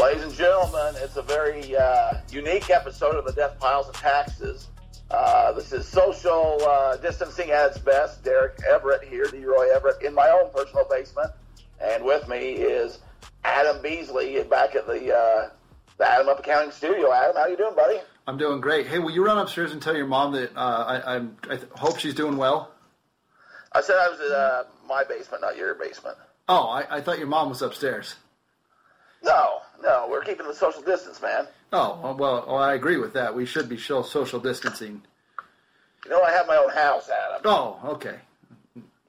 Ladies and gentlemen, it's a very uh, unique episode of the Death Piles and Taxes. Uh, this is social uh, distancing at its best. Derek Everett here, D-Roy Everett, in my own personal basement. And with me is Adam Beasley back at the, uh, the Adam Up Accounting Studio. Adam, how you doing, buddy? I'm doing great. Hey, will you run upstairs and tell your mom that uh, I, I'm, I th- hope she's doing well? I said I was in uh, my basement, not your basement. Oh, I, I thought your mom was upstairs. No, no, we're keeping the social distance, man. Oh, well, well, I agree with that. We should be social distancing. You know, I have my own house, Adam. Oh, okay.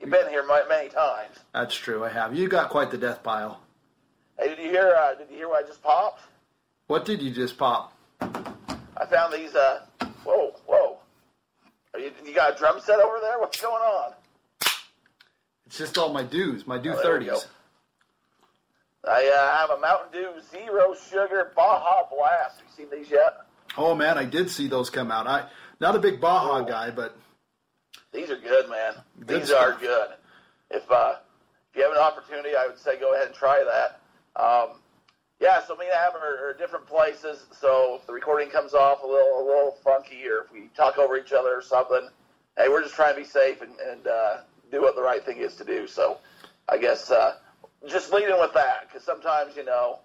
You've been here many times. That's true. I have. You got quite the death pile. Hey, did you hear? Uh, did you hear what I just popped? What did you just pop? I found these. Uh, whoa, whoa! Are you, you got a drum set over there? What's going on? It's just all my dues, my do Oh, thirties. I uh, have a Mountain Dew Zero Sugar Baja Blast. Have you seen these yet? oh man, I did see those come out. I not a big Baja Oh. guy, but These are good, man. Good These are good. If uh, if you have an opportunity, I would say go ahead and try that. Um, yeah, so me and Adam are, are different places. So if the recording comes off a little a little funky, or if we talk over each other or something, hey, we're just trying to be safe and, and uh, do what the right thing is to do. So I guess uh, just leading with that, because sometimes you know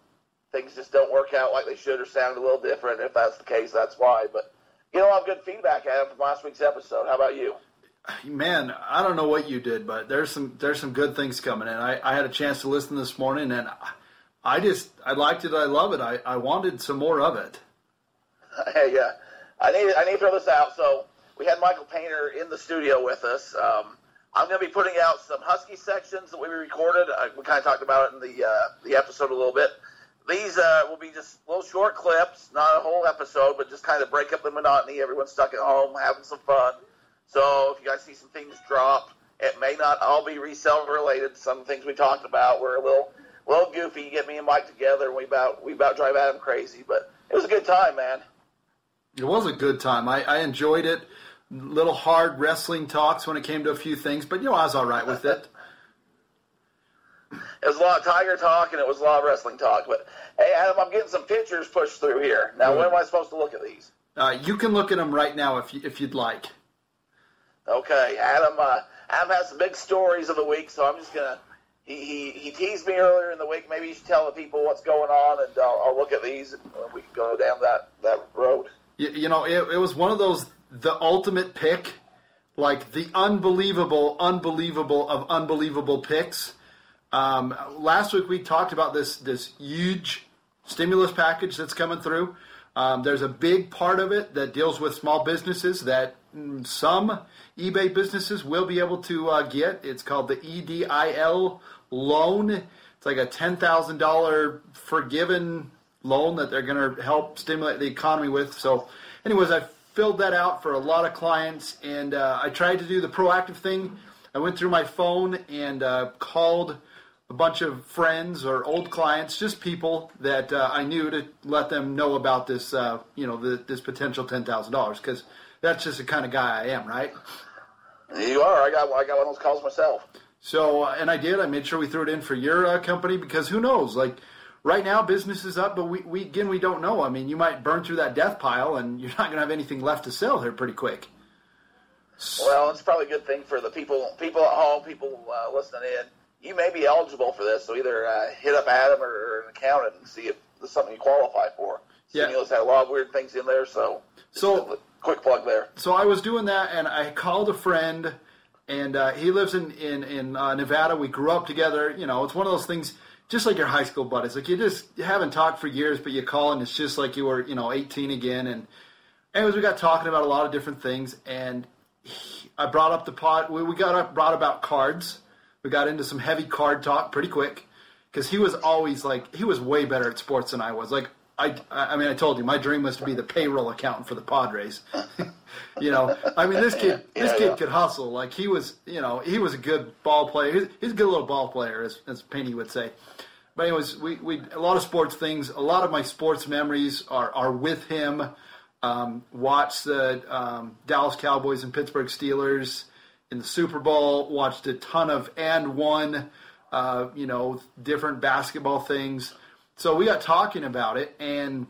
things just don't work out like they should or sound a little different. If that's the case, that's why. But you know, I have good feedback, Adam, from last week's episode. How about you? man, I don't know what you did, but there's some there's some good things coming in. I, I had a chance to listen this morning, and I just I liked it. I love it. I, I wanted some more of it. Hey, uh, I need I need to throw this out. So we had Michael Painter in the studio with us. Um, I'm going to be putting out some Husky sections that we recorded. Uh, we kind of talked about it in the uh, the episode a little bit. These uh, will be just little short clips, not a whole episode, but just kind of break up the monotony. Everyone's stuck at home having some fun. So if you guys see some things drop, it may not all be resale related. Some things we talked about were a little little goofy. You get me and Mike together, and we about we about drive Adam crazy, but it was a good time, man. It was a good time. I, I enjoyed it. Little hard wrestling talks when it came to a few things, but you know I was all right with it. It was a lot of Tiger talk and it was a lot of wrestling talk. But hey, Adam, I'm getting some pictures pushed through here. Now, when am I supposed to look at these? Uh, you can look at them right now if you, if you'd like. Okay, Adam. Uh, Adam has some big stories of the week, so I'm just gonna. He, he, he teased me earlier in the week. Maybe you should tell the people what's going on, and I'll, I'll look at these, and we can go down that that road. You, you know, it, it was one of those the ultimate pick, like the unbelievable, unbelievable of unbelievable picks. Um, last week we talked about this this huge stimulus package that's coming through. Um, there's a big part of it that deals with small businesses that mm, some eBay businesses will be able to uh, get. It's called the EIDL loan. It's like a ten thousand dollar forgiven loan that they're going to help stimulate the economy with. So, anyways, I filled that out for a lot of clients, and uh, I tried to do the proactive thing. I went through my phone and uh, called a bunch of friends or old clients, just people that uh, I knew to let them know about this, uh, you know, the, this potential ten thousand dollars because that's just the kind of guy I am, right? You are. I got I got one of those calls myself. So, uh, and I did. I made sure we threw it in for your uh, company because who knows? Like right now, business is up, but we, we again we don't know. I mean, you might burn through that death pile, and you're not going to have anything left to sell here pretty quick. Well, it's probably a good thing for the people people at home, people uh, listening in. You may be eligible for this, so either uh, hit up Adam or, or an accountant and see if there's something you qualify for. Yeah. Stimulus had a lot of weird things in there, so So- quick plug there. so I was doing that, and I called a friend, and uh, he lives in in in uh, Nevada. We grew up together. You know, it's one of those things, just like your high school buddies. Like you just you haven't talked for years, but you call, and it's just like you were, you know, 18 again. And anyways, we got talking about a lot of different things, and he, I brought up the pot. We, we got up, brought about cards. We got into some heavy card talk pretty quick because he was always like he was way better at sports than I was. Like I, I mean, I told you my dream was to be the payroll accountant for the Padres. you know, I mean, this kid, this Yeah, kid yeah. could hustle. Like he was, you know, he was a good ball player. He's, he's a good little ball player, as, as Penny would say. But anyways, we, we a lot of sports things. A lot of my sports memories are are with him. Um, watched the um, Dallas Cowboys and Pittsburgh Steelers in the Super Bowl. Watched a ton of AND1, uh, you know, different basketball things. So we got talking about it, and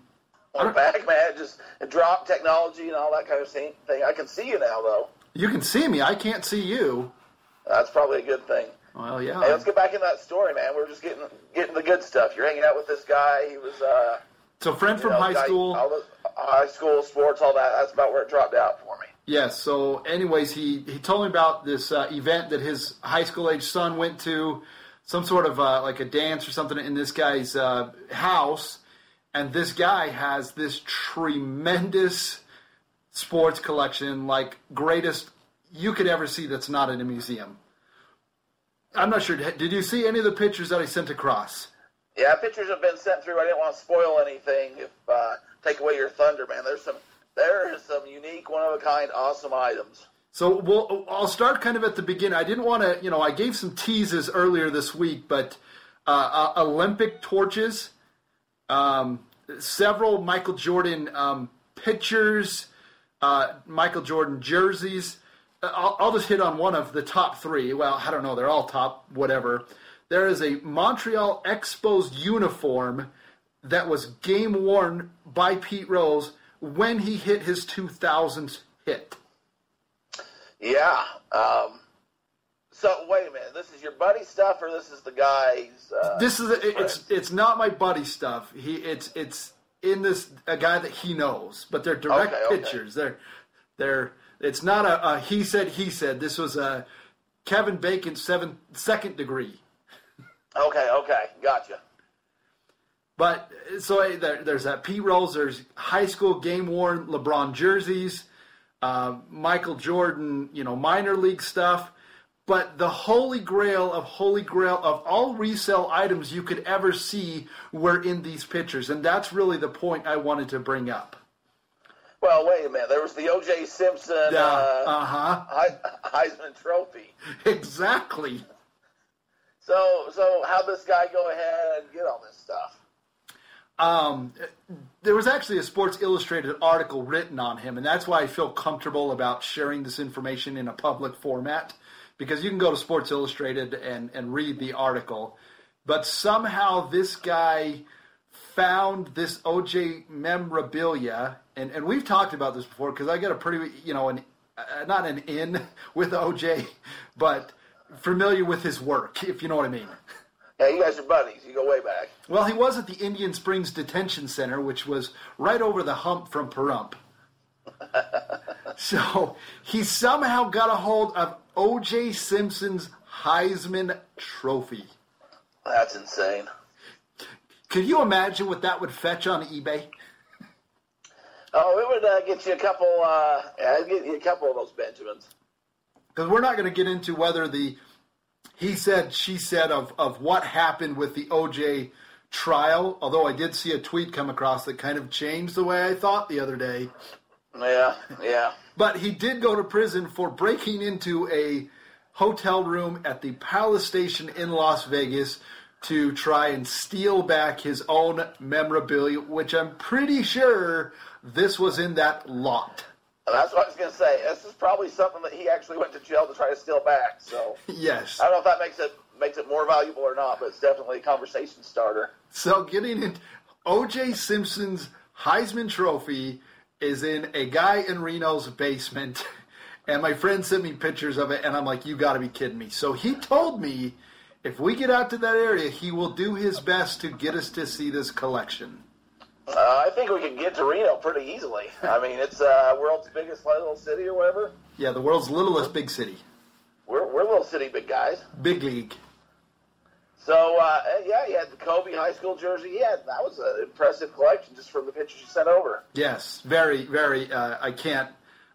I'm back, man. Just dropped technology and all that kind of thing. I can see you now, though. you can see me. I can't see you. That's probably a good thing. Well, yeah. Hey, let's get back in that story, man. We're just getting getting the good stuff. You're hanging out with this guy. He was, uh, So, friend from know, high guy- school. high school sports, all that. That's about where it dropped out for me. Yes. So, anyways, he he told me about this uh, event that his high school age son went to, some sort of uh, like a dance or something in this guy's uh, house, and this guy has this tremendous sports collection, like greatest you could ever see. That's not in a museum. I'm not sure. Did you see any of the pictures that I sent across? Yeah, pictures have been sent through. I didn't want to spoil anything. If uh, take away your thunder, man. There's some there is some unique, one of a kind, awesome items. So we'll, I'll start kind of at the beginning. I didn't want to, you know, I gave some teases earlier this week, but uh, uh, Olympic torches, um, several Michael Jordan um, pictures, uh, Michael Jordan jerseys. Uh, I'll, I'll just hit on one of the top three. Well, I don't know, they're all top, whatever. There is a Montreal Expos uniform that was game worn by Pete Rose when he hit his 2000s hit. Yeah. Um, so wait a minute. This is your buddy stuff, or this is the guy's? Uh, this is it's it's not my buddy stuff. He it's it's in this a guy that he knows, but they're direct Okay, okay. pictures. They're they're it's not a, a he said he said. This was a Kevin Bacon seven second degree. okay. Okay. Gotcha. But so eh, there, there's that Pete Rose. There's high school game worn LeBron jerseys, uh, Michael Jordan, you know, minor league stuff. But the holy grail of holy grail of all resale items you could ever see were in these pictures, and that's really the point I wanted to bring up. Well, wait a minute. There was the O.J. Simpson uh, uh huh, Hei- Heisman Trophy. exactly. So, so how this guy go ahead and get all this stuff? Um, there was actually a Sports Illustrated article written on him, and that's why I feel comfortable about sharing this information in a public format because you can go to Sports Illustrated and, and read the article. But somehow this guy found this OJ memorabilia, and, and we've talked about this before because I get a pretty, you know, an, uh, not an in with OJ, but familiar with his work, if you know what I mean. Yeah, you guys are buddies. You go way back. Well, he was at the Indian Springs Detention Center, which was right over the hump from Pahrump. so he somehow got a hold of O.J. Simpson's Heisman Trophy. That's insane. Could you imagine what that would fetch on eBay? Oh, it would uh, get you a couple. Uh, yeah, get you a couple of those Benjamins. Because we're not going to get into whether the he said, she said of, of what happened with the O.J. trial, although I did see a tweet come across that kind of changed the way I thought the other day. Yeah, yeah. But he did go to prison for breaking into a hotel room at the Palace Station in Las Vegas to try and steal back his own memorabilia, which I'm pretty sure this was in that lot. And that's what I was going to say. This is probably something that he actually went to jail to try to steal back. So Yes. I don't know if that makes it makes it more valuable or not, but it's definitely a conversation starter. So getting in O.J. Simpson's Heisman Trophy is in a guy in Reno's basement, and my friend sent me pictures of it, and I'm like, you got to be kidding me. So he told me if we get out to that area, he will do his best to get us to see this collection. Uh, I think we can get to Reno pretty easily. I mean, it's uh, world's biggest little city or whatever. Yeah, the world's littlest big city, We're we're little city big guys. big league. So uh, yeah, he had the Kobe high school jersey. Yeah, that was an impressive collection just from the pictures you sent over. Yes, very, very. Uh, I can't.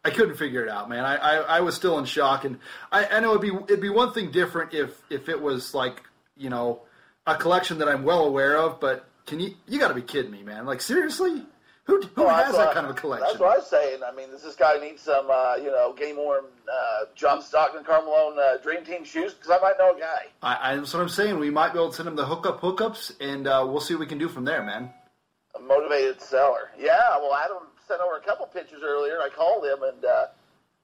I couldn't figure it out, man. I, I, I was still in shock, and I, I know it'd be it'd be one thing different if if it was like you know a collection that I'm well aware of. But can you you got to be kidding me, man? Like seriously, who who Well, has that kind of a collection? That's what I was saying. I mean, does this guy need some, uh, you know, game worn uh, John Stockton, Carmelo, uh, Dream Team shoes? Because I might know a guy. I, I, that's what I'm saying. We might be able to send him the hookup hookups, and uh, we'll see what we can do from there, man. A motivated seller. Yeah, well, Adam sent over a couple pictures earlier. I called him and uh,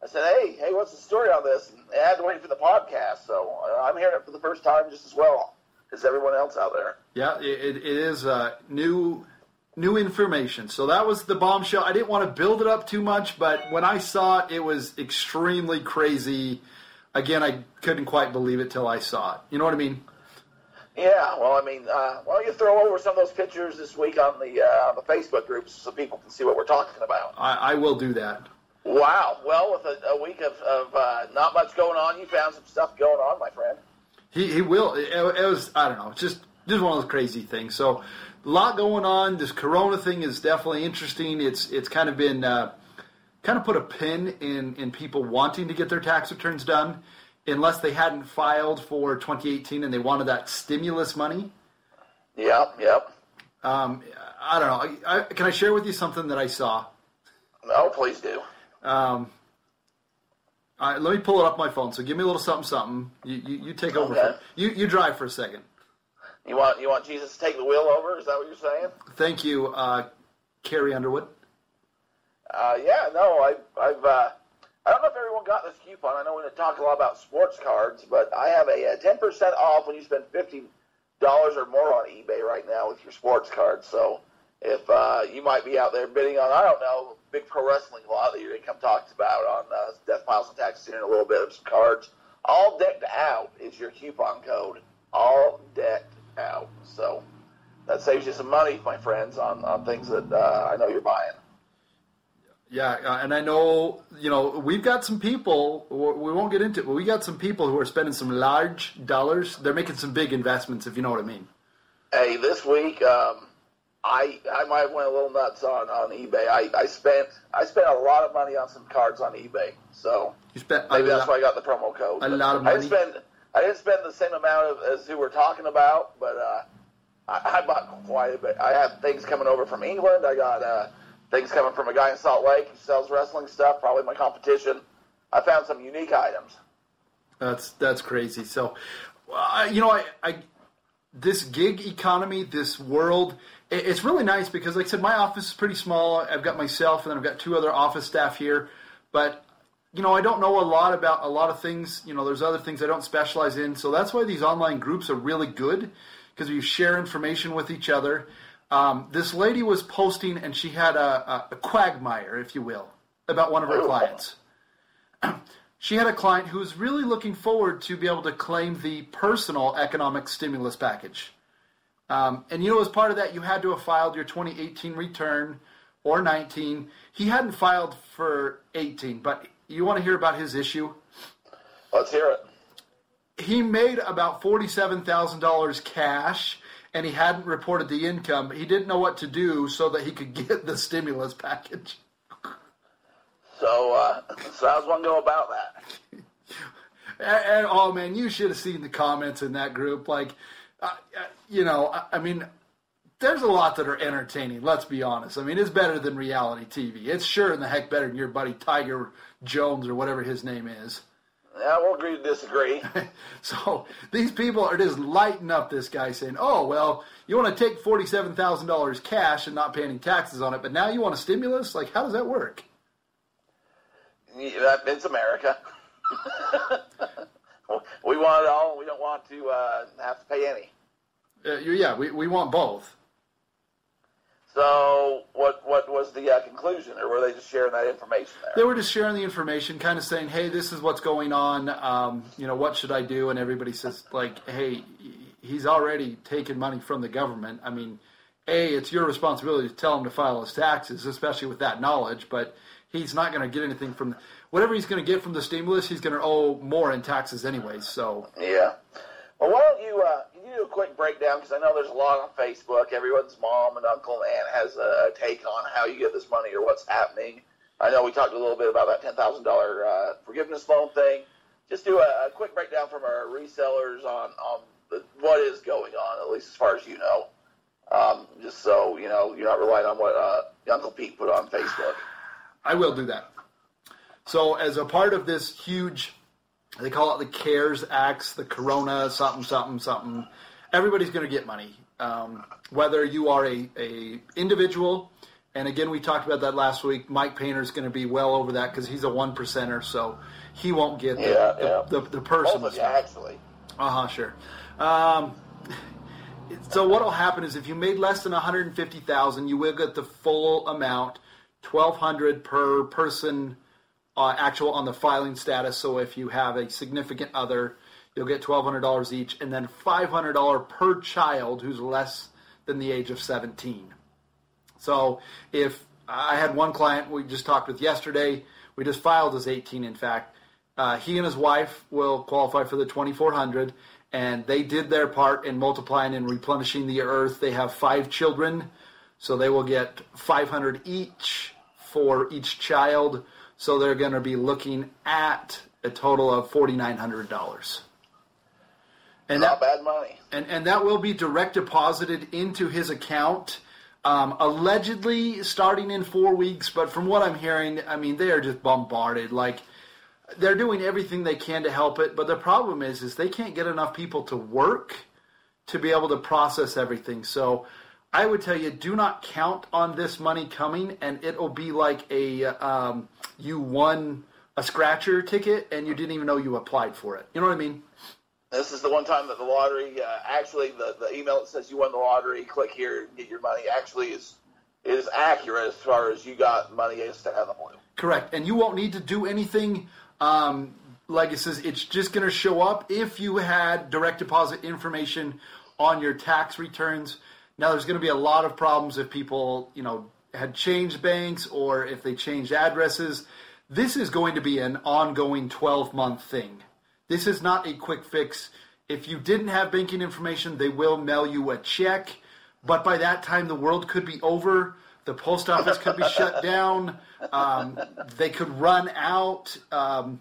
I said, "Hey, hey, what's the story on this?" And I had to wait for the podcast, so uh, I'm hearing it for the first time just as well. As everyone else out there. Yeah, it, it is uh, new new information. So that was the bombshell. I didn't want to build it up too much, but when I saw it, it was extremely crazy. Again, I couldn't quite believe it till I saw it. You know what I mean? Yeah, well, I mean, uh, why don't you throw over some of those pictures this week on the uh, on the Facebook groups so people can see what we're talking about? I, I will do that. Wow. Well, with a, a week of, of uh, not much going on, you found some stuff going on, my friend. He, he will. It, it was I don't know, just just one of those crazy things. So a lot going on. This Corona thing is definitely interesting. It's it's kind of been uh, kind of put a pin in in people wanting to get their tax returns done unless they hadn't filed for 2018 and they wanted that stimulus money. Yep, yep. Um, I don't know. I, I, can I share with you something that I saw? No, please do. Um, all right, let me pull it up my phone. So give me a little something, something. You, you, you take over. Okay. For, you, you drive for a second. You want you want Jesus to take the wheel over? Is that what you're saying? Thank you, uh, Carrie Underwood. Uh, yeah, no, I, I've. Uh, I don't know if everyone got this coupon. I know we're going to talk a lot about sports cards, but I have a, a 10% off when you spend $50 or more on eBay right now with your sports cards. So if uh, you might be out there bidding on, I don't know, big pro wrestling lot that your come talk about on uh, Death Piles and Taxes in a little bit of some cards. All decked out is your coupon code. All decked out. So that saves you some money, my friends, on, on things that uh, I know you're buying. Yeah, uh, and I know you know we've got some people. We won't get into it, but we got some people who are spending some large dollars. They're making some big investments, if you know what I mean. Hey, this week um, I I might have went a little nuts on, on eBay. I, I spent I spent a lot of money on some cards on eBay, so You spent maybe that's lot- why I got the promo code. a lot of money. I didn't spend I didn't spend the same amount of, as who we're talking about, but uh, I, I bought quite a bit. I have things coming over from England. I got uh, things coming from a guy in Salt Lake who sells wrestling stuff. Probably my competition. I found some unique items. That's that's crazy. So, uh, you know, I, I this gig economy, this world, it's really nice because, like I said, my office is pretty small. I've got myself, and then I've got two other office staff here. But you know, I don't know a lot about a lot of things. You know, there's other things I don't specialize in. So that's why these online groups are really good because you share information with each other. Um, this lady was posting, and she had a, a, a quagmire, if you will, about one of her Oh. clients she had a client who was really looking forward to be able to claim the personal economic stimulus package. Um, and you know, as part of that, you had to have filed your 2018 return or 19. He hadn't filed for 18, but you want to hear about his issue? Let's hear it. He made about $47,000 cash and he hadn't reported the income. He didn't know what to do so that he could get the stimulus package. So, uh, so how's one go about that? And, and, oh man, you should have seen the comments in that group. Like, uh, uh, you know, I, I mean, there's a lot that are entertaining. Let's be honest. I mean, it's better than reality TV. It's sure in the heck better than your buddy Tiger Jones or whatever his name is. I we'll agree to disagree. So these people are just lighting up this guy saying, "Oh well, you want to take forty-seven thousand dollars cash and not pay any taxes on it, but now you want a stimulus? Like, how does that work?" Yeah, It's America. we want it all. We don't want to uh, have to pay any. Uh, yeah, we, we want both. So, what what was the uh, conclusion, or were they just sharing that information They were just sharing the information, kind of saying, "Hey, this is what's going on. Um, you know, what should I do?" And everybody says, "Like, hey, he's already taken money from the government. I mean, a, it's your responsibility to tell him to file his taxes, especially with that knowledge. But he's not going to get anything from whatever he's going to get from the stimulus. He's going to owe more in taxes anyways. So, Yeah. Well, why don't you uh, you do a quick breakdown? Because I know there's a lot on Facebook. Everyone's mom and uncle and aunt has a take on how you get this money or what's happening. I know we talked a little bit about that ten thousand uh, forgiveness loan thing. Just do a, a quick breakdown from our resellers on on the, what is going on, at least as far as you know. Um, just so you know, you're not relying on what uh, Uncle Pete put on Facebook. I will do that. So, as a part of this huge, they call it the CARES Acts, the Corona something something something. Everybody's going to get money, um, whether you are a, a individual. And again, we talked about that last week. Mike Painter is going to be well over that because he's a one percenter, so he won't get the, Yeah, the, yeah. the, the Both personal of you, stuff. actually. Uh huh, sure. Um, so what'll happen is if you made less than 150,000, you will get the full amount, 1,200 per person uh, actual on the filing status. So if you have a significant other, you'll get $1,200 each, and then $500 per child who's less than the age of 17. So if I had one client we just talked with yesterday, we just filed as 18, in fact. Uh, he and his wife will qualify for the 2400 and they did their part in multiplying and replenishing the earth. They have five children, so they will get 500 each for each child. So they're going to be looking at a total of $4,900. And Not that, bad money. And, and that will be direct deposited into his account. Um, allegedly starting in four weeks, but from what I'm hearing, I mean, they are just bombarded. Like, they're doing everything they can to help it, but the problem is is they can't get enough people to work to be able to process everything. So I would tell you, do not count on this money coming, and it'll be like a um, you won a scratcher ticket and you didn't even know you applied for it. You know what I mean? This is the one time that the lottery uh, actually the, the email that says you won the lottery, click here and get your money actually is is accurate as far as you got money as to have the blue. Correct, and you won't need to do anything um, like it says, it's just going to show up if you had direct deposit information on your tax returns. Now, there's going to be a lot of problems if people, you know, had changed banks or if they changed addresses. This is going to be an ongoing 12 month thing. This is not a quick fix. If you didn't have banking information, they will mail you a check. But by that time, the world could be over. The post office could be shut down. Um, they could run out. Um,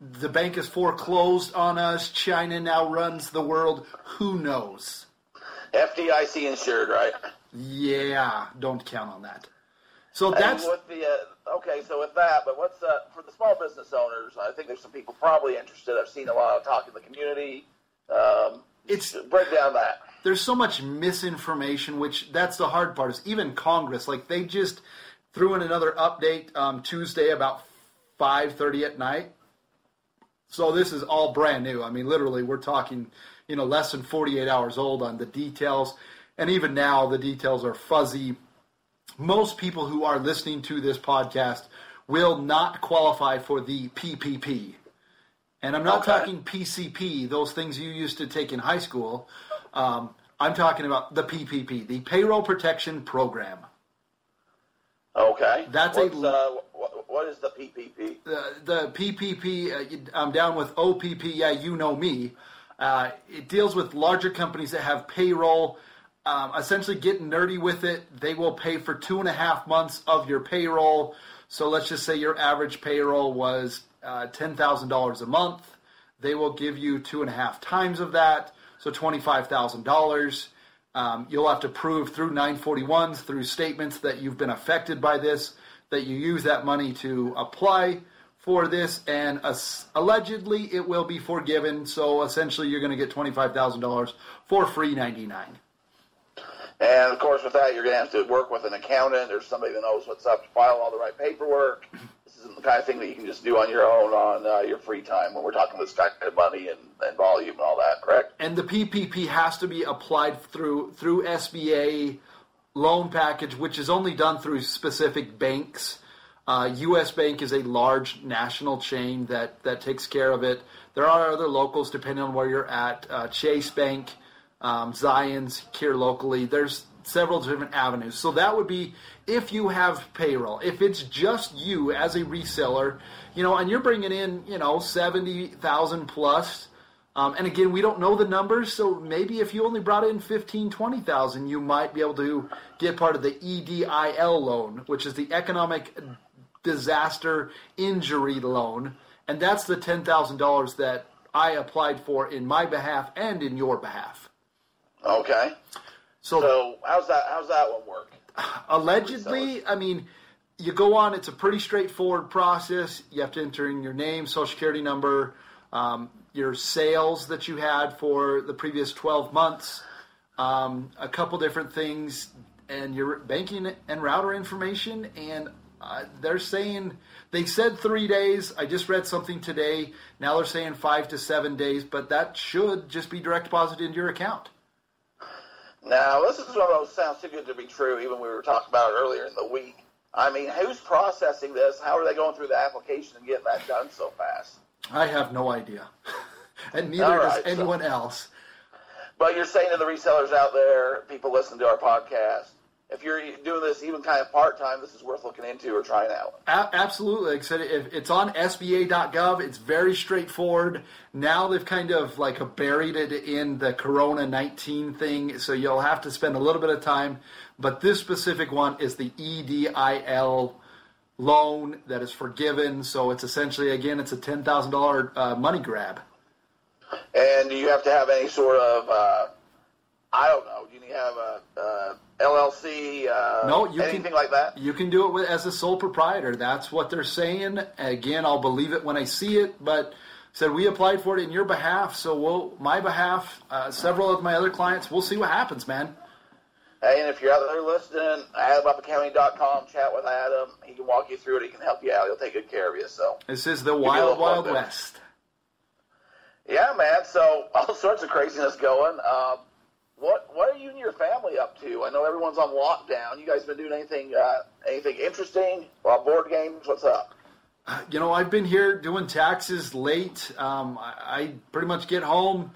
the bank is foreclosed on us. China now runs the world. Who knows? FDIC insured, right? Yeah, don't count on that. So that's and with the uh, okay. So with that, but what's uh, for the small business owners? I think there's some people probably interested. I've seen a lot of talk in the community. Um, it's break down that there's so much misinformation, which that's the hard part. Is even Congress, like they just threw in another update um, Tuesday about 5:30 at night. So this is all brand new. I mean, literally, we're talking, you know, less than 48 hours old on the details, and even now the details are fuzzy. Most people who are listening to this podcast will not qualify for the PPP. And I'm not okay. talking PCP, those things you used to take in high school. Um, I'm talking about the PPP, the Payroll Protection Program. Okay. That's What's, a. Uh, what is the PPP? The, the PPP, uh, I'm down with OPP. Yeah, you know me. Uh, it deals with larger companies that have payroll. Um, essentially, get nerdy with it. They will pay for two and a half months of your payroll. So let's just say your average payroll was uh, $10,000 a month. They will give you two and a half times of that so $25,000. Um, you'll have to prove through 941s, through statements that you've been affected by this, that you use that money to apply for this, and uh, allegedly it will be forgiven. So essentially, you're going to get $25,000 for free 99. And of course, with that, you're going to have to work with an accountant or somebody that knows what's up to file all the right paperwork. This isn't the kind of thing that you can just do on your own on uh, your free time when we're talking this kind of money and, and volume and all that, correct? And the PPP has to be applied through through SBA loan package, which is only done through specific banks. Uh, U.S. Bank is a large national chain that, that takes care of it. There are other locals depending on where you're at. Uh, Chase Bank um, Zions here locally. There's several different avenues. So that would be if you have payroll. If it's just you as a reseller, you know, and you're bringing in, you know, 70,000 plus. Um, and again, we don't know the numbers, so maybe if you only brought in 15, 20,000, you might be able to get part of the EIDL loan, which is the Economic Disaster Injury Loan. And that's the $10,000 that I applied for in my behalf and in your behalf. Okay. So, so how's that? How's that one work? Allegedly, I mean, you go on. It's a pretty straightforward process. You have to enter in your name, social security number, um, your sales that you had for the previous 12 months, um, a couple different things, and your banking and router information. And uh, they're saying they said three days. I just read something today. Now they're saying five to seven days, but that should just be direct deposit into your account. Now, this is one of those sounds too good to be true. Even we were talking about it earlier in the week. I mean, who's processing this? How are they going through the application and getting that done so fast? I have no idea, and neither All does right, so- anyone else. But you're saying to the resellers out there, people listening to our podcast, if you're doing this even kind of part time, this is worth looking into or trying out. A- absolutely. Like I said, if it's on SBA.gov, it's very straightforward. Now they've kind of like buried it in the Corona 19 thing, so you'll have to spend a little bit of time. But this specific one is the EIDL loan that is forgiven. So it's essentially, again, it's a $10,000 uh, money grab. And do you have to have any sort of, uh, I don't know, do you need to have a, uh LLC, uh, No, you anything can- like that? You can do it with, as a sole proprietor. That's what they're saying. Again, I'll believe it when I see it. But said we applied for it in your behalf, so we'll my behalf. Uh, several of my other clients. We'll see what happens, man. Hey, and if you're out there listening, AdamUpAccounting.com, chat with Adam. He can walk you through it. He can help you out. He'll take good care of you. So, This is the wild, wild west. yeah, man. So all sorts of craziness going. Um, what What are you and your family up to? I know everyone's on lockdown. You guys been doing anything uh, anything interesting? Well, board games. What's up? You know, I've been here doing taxes late. Um, I, I pretty much get home,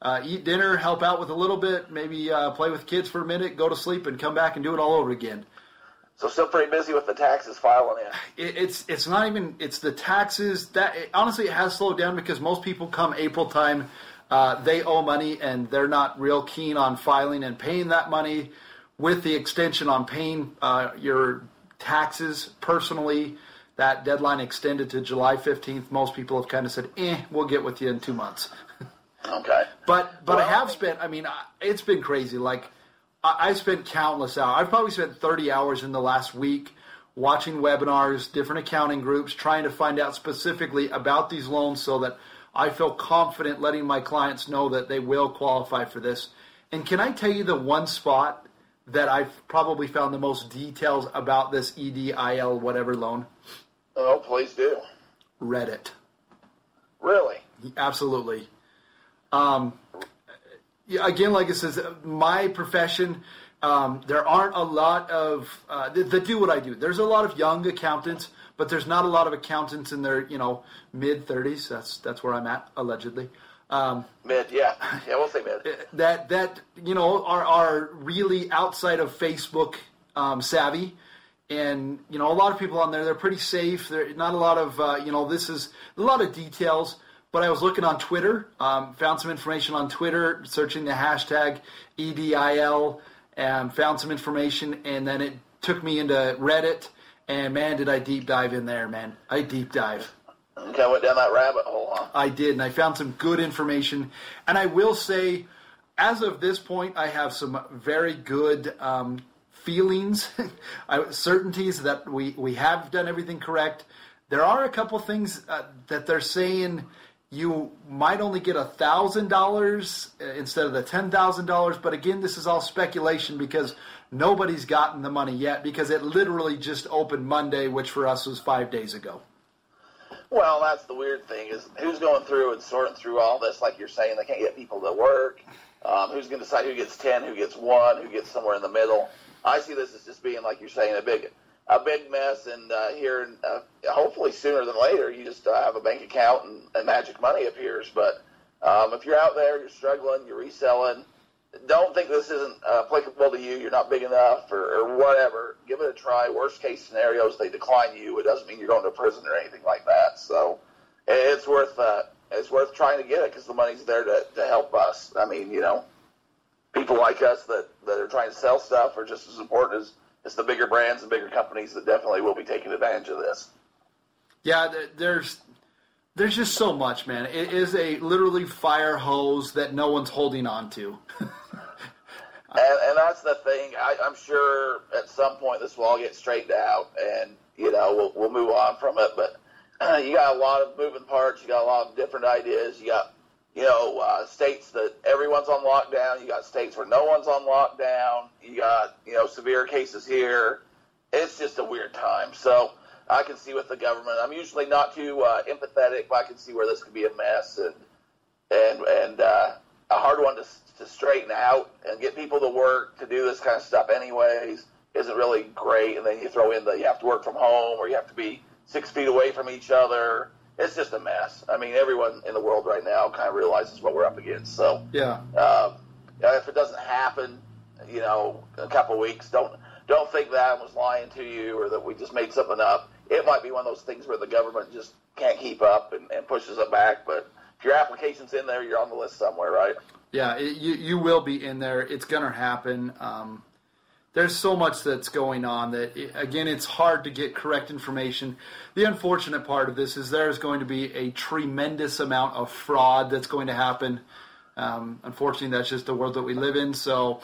uh, eat dinner, help out with a little bit, maybe uh, play with kids for a minute, go to sleep, and come back and do it all over again. So still pretty busy with the taxes filing in. it, it's it's not even it's the taxes that it, honestly it has slowed down because most people come April time uh, they owe money and they're not real keen on filing and paying that money with the extension on paying uh, your taxes personally that deadline extended to July 15th most people have kind of said eh we'll get with you in two months Okay. but but I have spent. I mean, it's been crazy. Like I, I spent countless hours. I've probably spent thirty hours in the last week watching webinars, different accounting groups, trying to find out specifically about these loans so that I feel confident letting my clients know that they will qualify for this. And can I tell you the one spot that I've probably found the most details about this EIDL whatever loan? Oh, please do. Reddit. Really? Absolutely. Um, again, like I says, my profession, um, there aren't a lot of uh, that, that do what I do. There's a lot of young accountants, but there's not a lot of accountants in their you know mid 30s. That's that's where I'm at allegedly. Um, Mid? Yeah. Yeah, we'll say mid. that that you know are are really outside of Facebook um, savvy, and you know a lot of people on there they're pretty safe. There not a lot of uh, you know this is a lot of details. But I was looking on Twitter, um, found some information on Twitter, searching the hashtag EIDL, and found some information, and then it took me into Reddit. And man, did I deep dive in there, man! I deep dive. Okay, I went down that rabbit hole, huh? I did, and I found some good information. And I will say, as of this point, I have some very good um, feelings, certainties that we, we have done everything correct. There are a couple things uh, that they're saying you might only get a thousand dollars instead of the ten thousand dollars. But again, this is all speculation because nobody's gotten the money yet because it literally just opened Monday, which for us was five days ago. Well, that's the weird thing is who's going through and sorting through all this. Like you're saying, they can't get people to work. Um, who's going to decide who gets ten, who gets one, who gets somewhere in the middle? I see this as just being like you're saying a big, a big mess. And uh, here, uh, hopefully sooner than later, you just uh, have a bank account and, and magic money appears. But um, if you're out there, you're struggling, you're reselling. Don't think this isn't uh, applicable to you. You're not big enough, or, or whatever. Give it a try. Worst case scenarios, they decline you. It doesn't mean you're going to prison or anything like that. So it's worth uh, it's worth trying to get it because the money's there to, to help us. I mean, you know, people like us that, that are trying to sell stuff are just as important as, as the bigger brands and bigger companies that definitely will be taking advantage of this. Yeah, there's there's just so much, man. It is a literally fire hose that no one's holding on to. And, and that's the thing. I, I'm sure at some point this will all get straightened out, and you know we'll we'll move on from it. But uh, you got a lot of moving parts. You got a lot of different ideas. You got you know uh, states that everyone's on lockdown. You got states where no one's on lockdown. You got you know severe cases here. It's just a weird time. So I can see with the government. I'm usually not too uh, empathetic, but I can see where this could be a mess and and and uh, a hard one to, to straighten out and get people to work to do this kind of stuff anyways isn't really great. And then you throw in the you have to work from home or you have to be six feet away from each other. It's just a mess. I mean, everyone in the world right now kind of realizes what we're up against. So Yeah. um, if it doesn't happen, you know, in a couple of weeks, don't don't think that I was lying to you or that we just made something up. It might be one of those things where the government just can't keep up and, and pushes it back. But if your application's in there, you're on the list somewhere, right? Yeah, it, you you will be in there. It's gonna happen. Um, there's so much that's going on that again, it's hard to get correct information. The unfortunate part of this is there's going to be a tremendous amount of fraud that's going to happen. Um, unfortunately, that's just the world that we live in. So,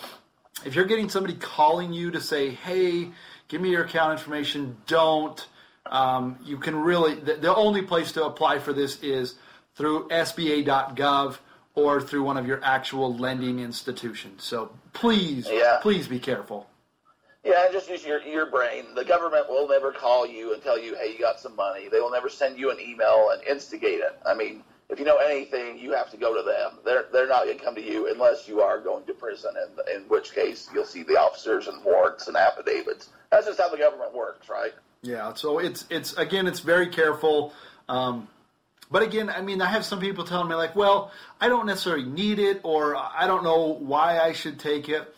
if you're getting somebody calling you to say, "Hey, give me your account information," don't. Um, you can really the, the only place to apply for this is through SBA.gov or through one of your actual lending institutions. So please, Yeah. please be careful. Yeah, just use your your brain. The government will never call you and tell you, "Hey, you got some money." They will never send you an email and instigate it. I mean, if you know anything, you have to go to them. They're they're not going to come to you unless you are going to prison, and in which case you'll see the officers and warrants and affidavits. That's just how the government works, right? Yeah, so it's it's again it's very careful. Um, but again, I mean, I have some people telling me like, well, I don't necessarily need it, or I don't know why I should take it.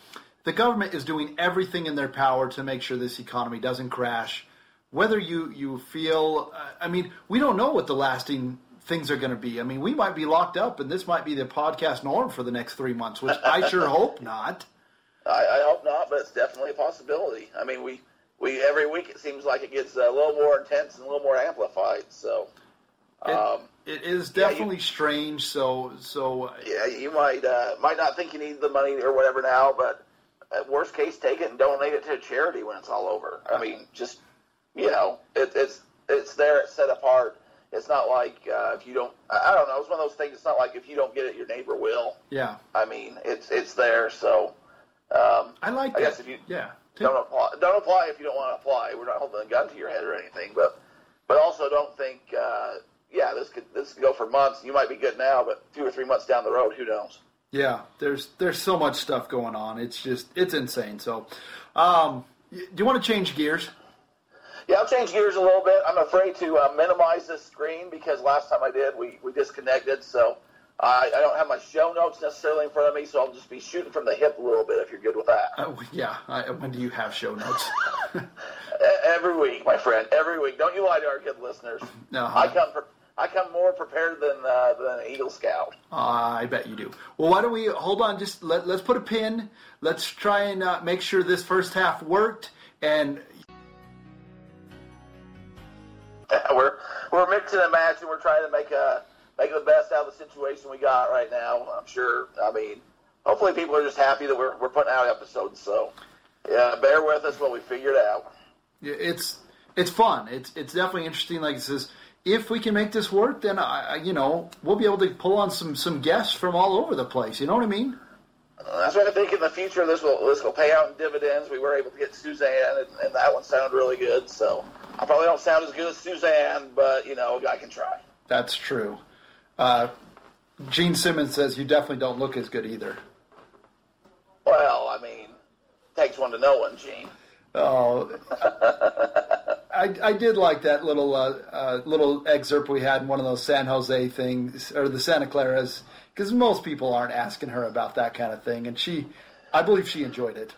The government is doing everything in their power to make sure this economy doesn't crash. Whether you you feel, uh, I mean, we don't know what the lasting things are going to be. I mean, we might be locked up, and this might be the podcast norm for the next three months, which I sure hope not. I, I hope not, but it's definitely a possibility. I mean, we we every week it seems like it gets a little more intense and a little more amplified. So. Um, It is Yeah, you- definitely strange. So so yeah, you might uh, might not think you need the money or whatever now, but at worst case, take it and donate it to a charity when it's all over. I mean, just you know, it, it's it's there, it's set apart. It's not like uh, if you don't, I don't know. It's one of those things. It's not like if you don't get it, your neighbor will. yeah, I mean, it's it's there. So um, I like I that. guess if you yeah. don't apply, don't apply if you don't want to apply. We're not holding a gun to your head or anything, but but also don't think, uh, yeah, this could this could go for months. You might be good now, but two or three months down the road, who knows? Yeah, there's there's so much stuff going on. It's just it's insane. So, um, do you want to change gears? Yeah, I'll change gears a little bit. I'm afraid to uh, minimize this screen because last time I did, we, we disconnected. So I, I don't have my show notes necessarily in front of me, so I'll just be shooting from the hip a little bit if you're good with that. Uh, yeah. I, when do you have show notes? Every week, my friend, every week. Don't you lie to our good listeners. No. I come pre- I come more prepared than uh, than an Eagle Scout. Uh, I bet you do. Well, why don't we hold on? Just let, let's put a pin. Let's try and uh, make sure this first half worked. And we're we're mixing a match and matching. We're trying to make a make the best out of the situation we got right now. I'm sure. I mean, hopefully people are just happy that we're we're putting out episodes. So yeah, bear with us while we figure it out. Yeah, it's it's fun. It's it's definitely interesting. Like it says, if we can make this work, then I, you know we'll be able to pull on some some guests from all over the place. You know what I mean? Uh, That's what I think in the future. This will this will pay out in dividends. We were able to get Suzanne, and, and that one sounded really good. So I probably don't sound as good as Suzanne, but you know, I can try. That's true. Uh, Gene Simmons says you definitely don't look as good either. Well, I mean, takes one to know one, Gene. Oh, I, I did like that little uh, uh, little excerpt we had in one of those San Jose things or the Santa Claras because most people aren't asking her about that kind of thing, and she, I believe she enjoyed it.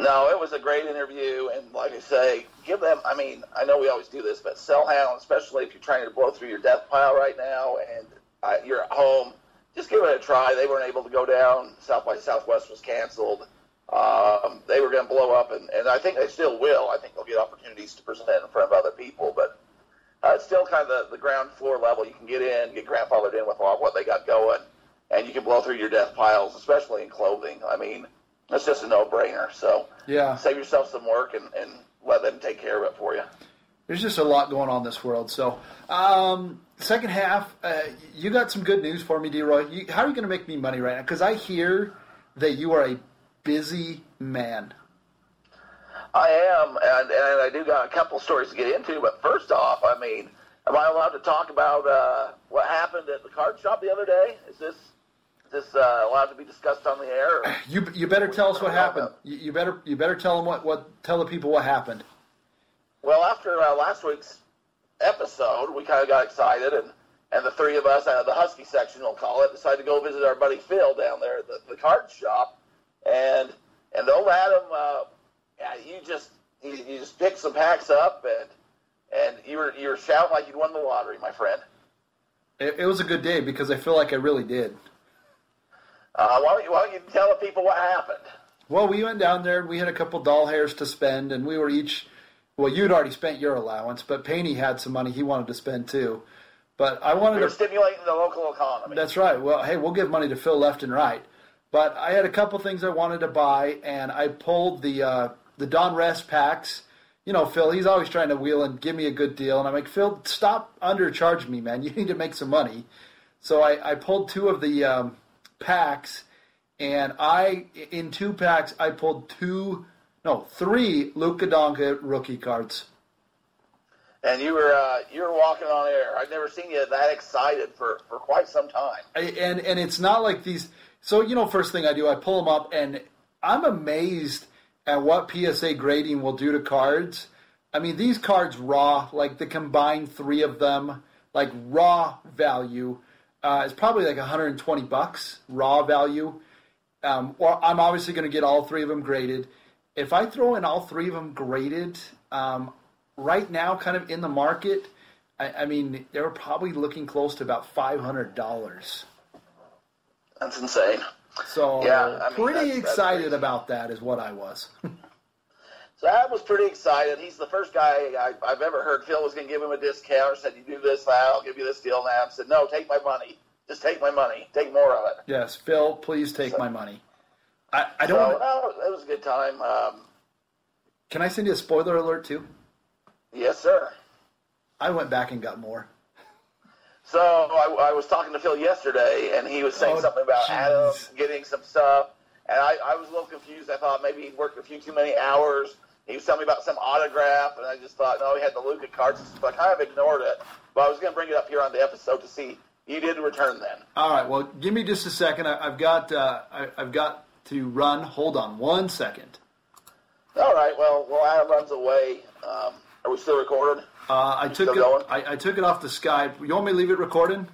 No, it was a great interview, and like I say, give them. I mean, I know we always do this, but sell hound, especially if you're trying to blow through your death pile right now, and uh, you're at home, just give it a try. They weren't able to go down. South by Southwest was canceled. Um, they were going to blow up, and, and I think they still will. I think they'll get opportunities to present in front of other people, but uh, it's still kind of the, the ground floor level. You can get in, get grandfathered in with all what they got going, and you can blow through your death piles, especially in clothing. I mean, it's just a no-brainer. So Yeah, save yourself some work and, and let them take care of it for you. there's just a lot going on in this world. So, um, second half, uh, you got some good news for me, D-Roy. How are you going to make me money right now? Because I hear that you are a busy man. I am, and, and I do got a couple stories to get into. But first off, I mean, am I allowed to talk about uh, what happened at the card shop the other day? Is this Is this uh, allowed to be discussed on the air? Or? You you better tell us what happened. You, you better you better tell them what, what tell the people what happened. Well, after uh, last week's episode, we kind of got excited, and, and the three of us, uh, the Husky section, we'll call it, decided to go visit our buddy Phil down there at the, the card shop. And and old Adam, uh, yeah, you just you, you just picked some packs up, and and you were you were shouting like you'd won the lottery, my friend. It, it was a good day because I feel like I really did. Uh, why, don't you, why don't you tell the people what happened? Well, we went down there and we had a couple doll hairs to spend, and we were each. Well, you'd already spent your allowance, but Paney had some money he wanted to spend too. But I wanted We were to. stimulating the local economy. That's right. Well, hey, we'll give money to Phil left and right. But I had a couple things I wanted to buy, and I pulled the uh, the Donruss packs. You know, Phil, he's always trying to wheel and give me a good deal, and I'm like, Phil, stop undercharging me, man. You need to make some money. So I, I pulled two of the um, packs, and I in two packs I pulled two, no, three Luka Doncic rookie cards. and you were uh, you were walking on air. I've never seen you that excited for, for quite some time. I, and and it's not like these. So you know, first thing I do, I pull them up, and I'm amazed at what PSA grading will do to cards. I mean, these cards raw, like the combined three of them, like raw value, uh, is probably like 120 bucks raw value. Um, or I'm obviously going to get all three of them graded. If I throw in all three of them graded, um, right now, kind of in the market, I, I mean, they're probably looking close to about five hundred dollars. That's insane. So Yeah, I mean, pretty that's- that's excited crazy. about that is what I was. So I was pretty excited. He's the first guy I, I've ever heard Phil was going to give him a discount or said, "You do this, I'll give you this deal." Now I said, "No, take my money. Just take my money. Take more of it." yes, Phil, please take my money. I, I don't. So wanna, no, it was a good time. Um, can I send you a spoiler alert too? yes, sir. I went back and got more. So I, I was talking to Phil yesterday, and he was saying Oh, something about jeez. Adam getting some stuff, and I, I was a little confused. I thought maybe he'd worked a few too many hours. He was telling me about some autograph, and I just thought, no, he had the Luka cards, so I kind of ignored it. But I was going to bring it up here on the episode to see you did return then. All right. Well, give me just a second. I, I've got. Uh, I, I've got to run. Hold on one second. All right, well, well, Adam runs away. Um, are we still recording? Uh, I took it. I, I took it off the Skype. You want me to leave it recording?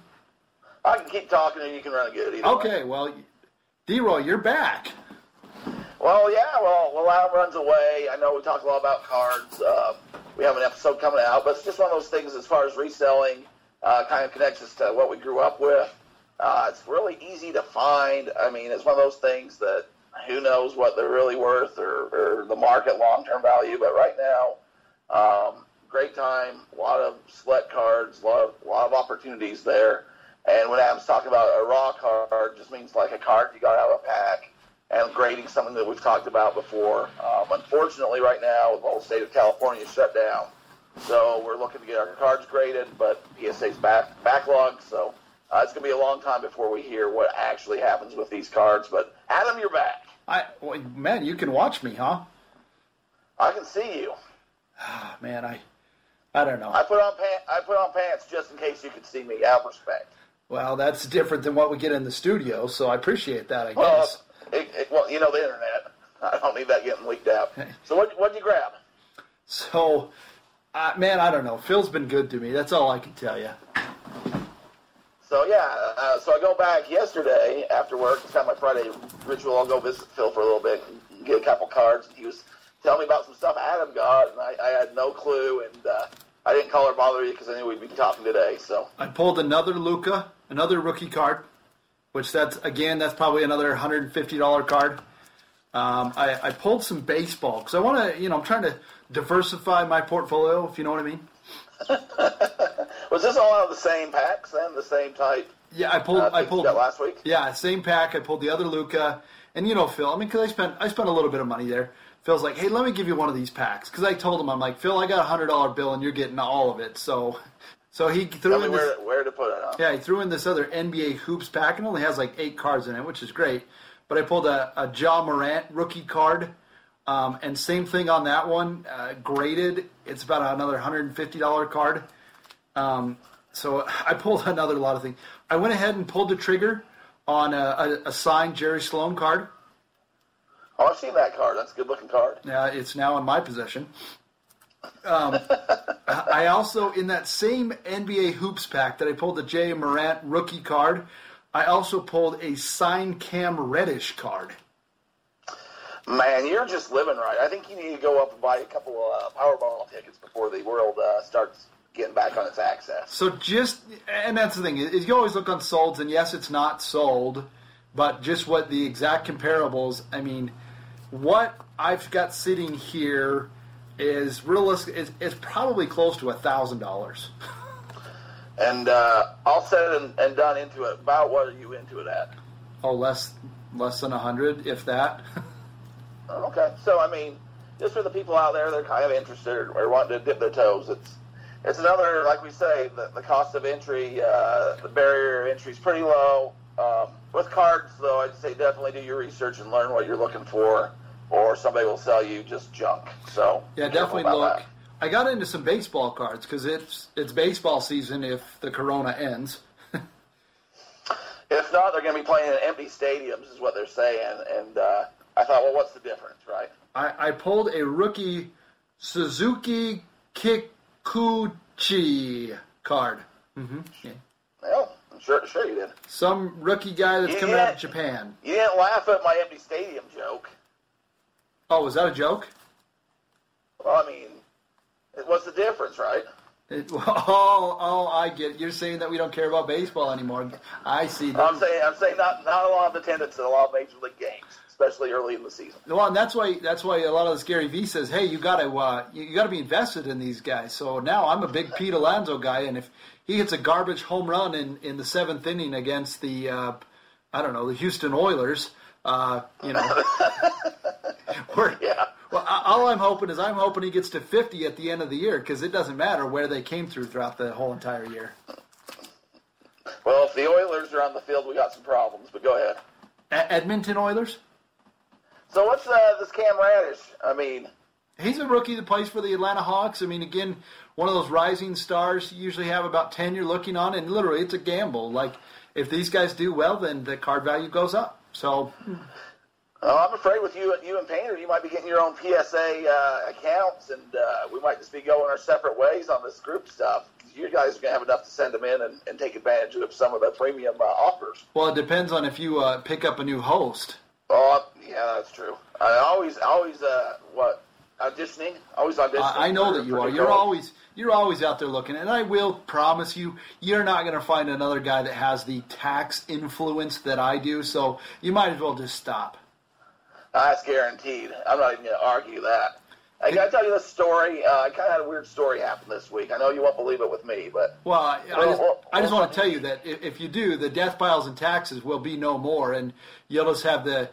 I can keep talking, and you can run it good. Either way. Okay. Well, D-Roy, you're back. Well, yeah, well, well, Adam runs away. I know we talked a lot about cards. Uh, we have an episode coming out, but it's just one of those things as far as reselling, uh, kind of connects us to what we grew up with. Uh, it's really easy to find. I mean, it's one of those things that who knows what they're really worth or, or the market long term value, but right now, um, great time, a lot of select cards, a lot of, a lot of opportunities there. And when Adam's talking about a raw card, just means like a card you got out of a pack and grading something that we've talked about before. Um, unfortunately, right now, the whole state of California is shut down. So we're looking to get our cards graded, but PSA's back backlogged. So uh, it's going to be a long time before we hear what actually happens with these cards. But Adam, you're back. I well, man, you can watch me, huh? I can see you. Ah, man, I. I don't know. I put on pants. I put on pants just in case you could see me. Out of respect. Well, that's different than what we get in the studio, so I appreciate that. I Well, guess. it, it, well, you know the internet. I don't need that getting leaked out. So what? What'd you grab? So, uh, man, I don't know. Phil's been good to me. That's all I can tell you. So yeah, uh, so I go back yesterday after work. It's kind of my Friday ritual. I'll go visit Phil for a little bit and get a couple cards. And he was telling me about some stuff Adam got, and I, I had no clue. And uh, I didn't call or bother you because I knew we'd be talking today. So I pulled another Luka, another rookie card, which that's again that's probably another hundred and fifty dollar card. Um, I, I pulled some baseball because I want to, you know, I'm trying to diversify my portfolio, if you know what I mean. was this all out of the same packs then, the same type? Yeah, I pulled. Uh, I pulled got last week. Yeah, same pack. I pulled the other Luka, and you know Phil. I mean, because I spent I spent a little bit of money there. Phil's like, hey, let me give you one of these packs because I told him I'm like, Phil, I got a hundred dollar bill and you're getting all of it. So, so he threw Tell in this. where where to put it. Huh? Yeah, he threw in this other NBA hoops pack and only has like eight cards in it, which is great. But I pulled a, a Ja Morant rookie card, um, and same thing on that one, uh, graded. It's about another hundred and fifty dollar card. Um, so I pulled another lot of things. I went ahead and pulled the trigger on a, a, a signed Jerry Sloan card. Oh, I've seen that card. That's a good looking card. Uh, it's now in my possession. Um, I also, in that same NBA hoops pack that I pulled the Ja Morant rookie card, I also pulled a signed Cam Reddish card. Man, you're just living right. I think you need to go up and buy a couple of uh, Powerball tickets before the world uh, starts getting back on its access. So just, and that's the thing is, you always look on solds, and yes, it's not sold, but just what the exact comparables. I mean, what I've got sitting here is realistic. Is, is probably close to a thousand dollars. And uh, all said and, and done into it, about what are you into it at? Oh, less less than a hundred, if that. Okay, so I mean, just for the people out there that are kind of interested or wanting to dip their toes, it's it's another like we say, the, the cost of entry, uh, the barrier of entry is pretty low. Um, with cards, though, I'd say definitely do your research and learn what you're looking for, or somebody will sell you just junk. So yeah, definitely look. that. I got into some baseball cards because it's it's baseball season if the corona ends. If not, they're going to be playing in empty stadiums, is what they're saying. And uh, I thought, well, what's the difference, right? I, I pulled a rookie Suzuki Kikuchi card. Mm-hmm. Yeah. Well, I'm sure, sure you did. Some rookie guy that's coming out of Japan. You didn't laugh at my empty stadium joke. Oh, was that a joke? Well, I mean, what's the difference, right? It, oh, oh, I get it. You're saying that we don't care about baseball anymore. I see. I'm saying, I'm saying, not not a lot of attendance at a lot of major league games, especially early in the season. Well, and that's why that's why a lot of this Gary V says, "Hey, you got to uh, you, you got to be invested in these guys." So now I'm a big Pete Alonso guy, and if he hits a garbage home run in, in the seventh inning against the uh, I don't know the Houston Oilers, uh, you know, we're, Yeah. well, all I'm hoping is I'm hoping he gets to 50 at the end of the year because it doesn't matter where they came through throughout the whole entire year. Well, if the Oilers are on the field, we got some problems. But go ahead. E- Edmonton Oilers. So what's uh, this Cam Reddish? I mean, He's a rookie that plays for the Atlanta Hawks. I mean, again, one of those rising stars. You usually have about 10 you're looking on, and literally it's a gamble. Like, if these guys do well, then the card value goes up. So, oh, I'm afraid with you, you and Painter, you might be getting your own PSA uh, accounts, and uh, we might just be going our separate ways on this group stuff. You guys are gonna have enough to send them in and, and take advantage of some of the premium uh, offers. well, it depends on if you uh, pick up a new host. Oh, yeah, that's true. I always, always, uh, what auditioning? Always auditioning. I, I know for- that you are. You're always you're always out there looking, and I will promise you, you're not going to find another guy that has the tax influence that I do. So you might as well just stop. That's guaranteed. I'm not even going to argue that. I got to tell you this story. Uh, I kind of had a weird story happen this week. I know you won't believe it with me, but Well, I, I just, I just want to tell you that if, if you do, the death piles and taxes will be no more, and you'll just have the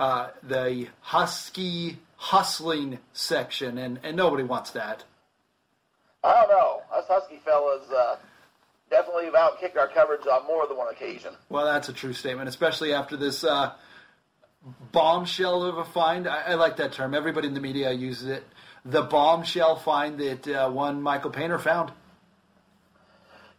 uh, the husky hustling section, and, and nobody wants that. I don't know. Us Husky fellas uh, definitely have outkicked our coverage on more than one occasion. Well, that's a true statement, especially after this uh, bombshell of a find. I, I like that term. Everybody in the media uses it. The bombshell find that uh, one Michael Painter found.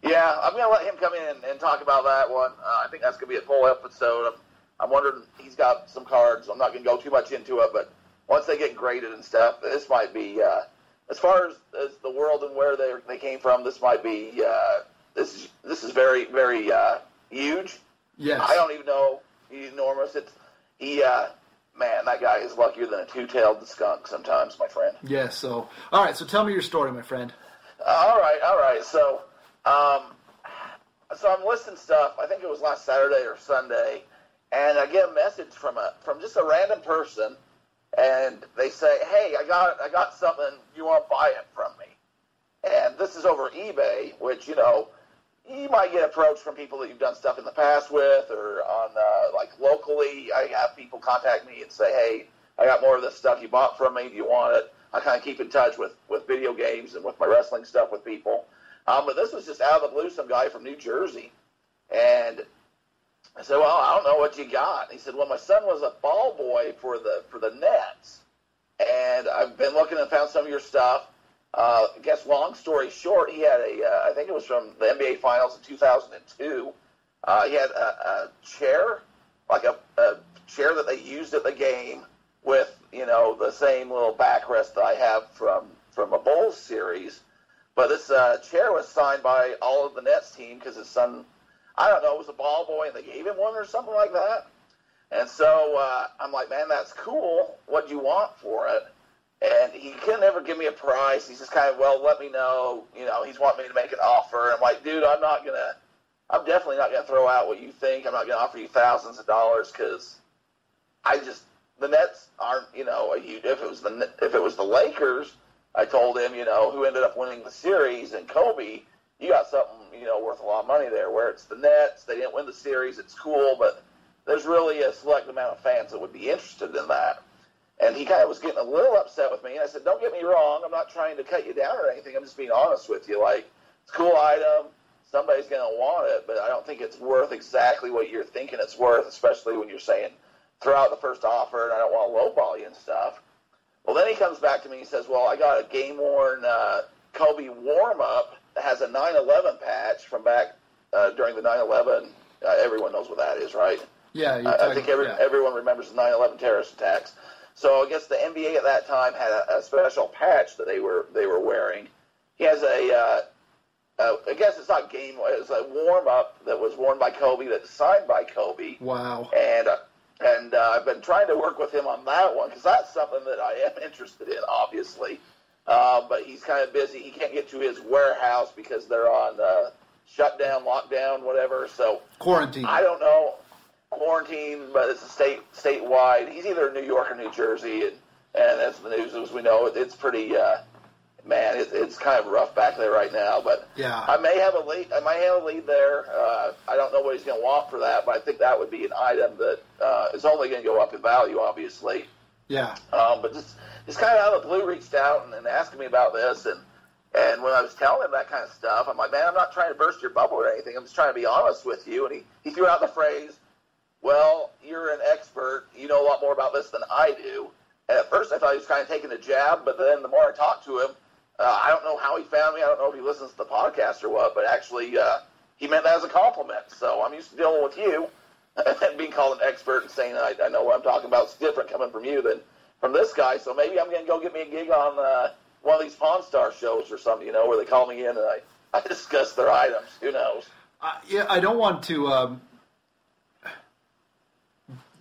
Yeah, I'm going to let him come in and, and talk about that one. Uh, I think that's going to be a full episode. I'm, I'm wondering, he's got some cards. I'm not going to go too much into it, but once they get graded and stuff, this might be, uh, as far as, as the world and where they, they came from, this might be, uh, this is, this is very, very uh, huge. Yes. I don't even know. He's enormous. It's, he, uh, man, that guy is luckier than a two-tailed skunk sometimes, my friend. Yes. So, all right. So, tell me your story, my friend. All right, all right. So, um, so I'm listing stuff. I think it was last Saturday or Sunday, and I get a message from a from just a random person, and they say, "Hey, I got I got something. You want to buy it from me?" And this is over eBay, which you know you might get approached from people that you've done stuff in the past with, or on uh, like locally. I have people contact me and say, "Hey, I got more of this stuff you bought from me. Do you want it?" I kind of keep in touch with with video games and with my wrestling stuff with people. Um, but this was just out of the blue, some guy from New Jersey, and I said, "Well, I don't know what you got." He said, "Well, my son was a ball boy for the for the Nets, and I've been looking and found some of your stuff." Uh, I guess long story short, he had a, uh, I think it was from the NBA Finals in 2002. Uh, he had a, a chair, like a, a chair that they used at the game, with you know the same little backrest that I have from from a Bulls series. But this uh, chair was signed by all of the Nets team because his son, I don't know, it was a ball boy and they gave him one or something like that. And so uh, I'm like, man, that's cool. What do you want for it? And he couldn't ever give me a price. He's just kind of, well, let me know. You know, he's wanting me to make an offer. I'm like, dude, I'm not gonna. I'm definitely not gonna throw out what you think. I'm not gonna offer you thousands of dollars because I just the Nets aren't. You know, a huge, if it was the if it was the Lakers, I told him, you know, who ended up winning the series and Kobe. You got something, you know, worth a lot of money there. Where it's the Nets, they didn't win the series. It's cool, but there's really a select amount of fans that would be interested in that. And he kind of was getting a little upset with me. And I said, don't get me wrong. I'm not trying to cut you down or anything. I'm just being honest with you. Like, it's a cool item. Somebody's going to want it, but I don't think it's worth exactly what you're thinking it's worth, especially when you're saying throw out the first offer and I don't want lowball you and stuff. Well, then he comes back to me and he says, well, I got a game worn uh, Kobe warm up has a 9 11 patch from back uh, during the 9 11. Uh, everyone knows what that is, right? Yeah, I, I think every, yeah. everyone remembers the 9/11 terrorist attacks. So I guess the NBA at that time had a, a special patch that they were they were wearing. He has a, uh, uh, I guess it's not game, it's a warm up that was worn by Kobe that's signed by Kobe. Wow. And uh, and uh, I've been trying to work with him on that one because that's something that I am interested in, obviously. Uh, but he's kind of busy. He can't get to his warehouse because they're on uh, shutdown, lockdown, whatever. So Quarantine. I don't know quarantine, but it's a state statewide. He's either in New York or New Jersey, and and as the news as we know, it, it's pretty. Uh, man, it, it's kind of rough back there right now. But Yeah. I may have a lead. I might have a lead there. Uh, I don't know what he's going to want for that, but I think that would be an item that uh, is only going to go up in value, obviously. yeah. Um, but just just kind of out of the blue, reached out and, and asking me about this, and and when I was telling him that kind of stuff, I'm like, man, I'm not trying to burst your bubble or anything. I'm just trying to be honest with you. And he, he threw out the phrase, well, you're an expert. You know a lot more about this than I do. And at first, I thought he was kind of taking a jab, but then the more I talked to him, uh, I don't know how he found me. I don't know if he listens to the podcast or what, but actually, uh, he meant that as a compliment. So I'm used to dealing with you and being called an expert and saying I, I know what I'm talking about. It's different coming from you than from this guy. So maybe I'm going to go get me a gig on uh, one of these Pawn Star shows or something, you know, where they call me in and I, I discuss their items. Who knows? Uh, yeah, I don't want to. Um,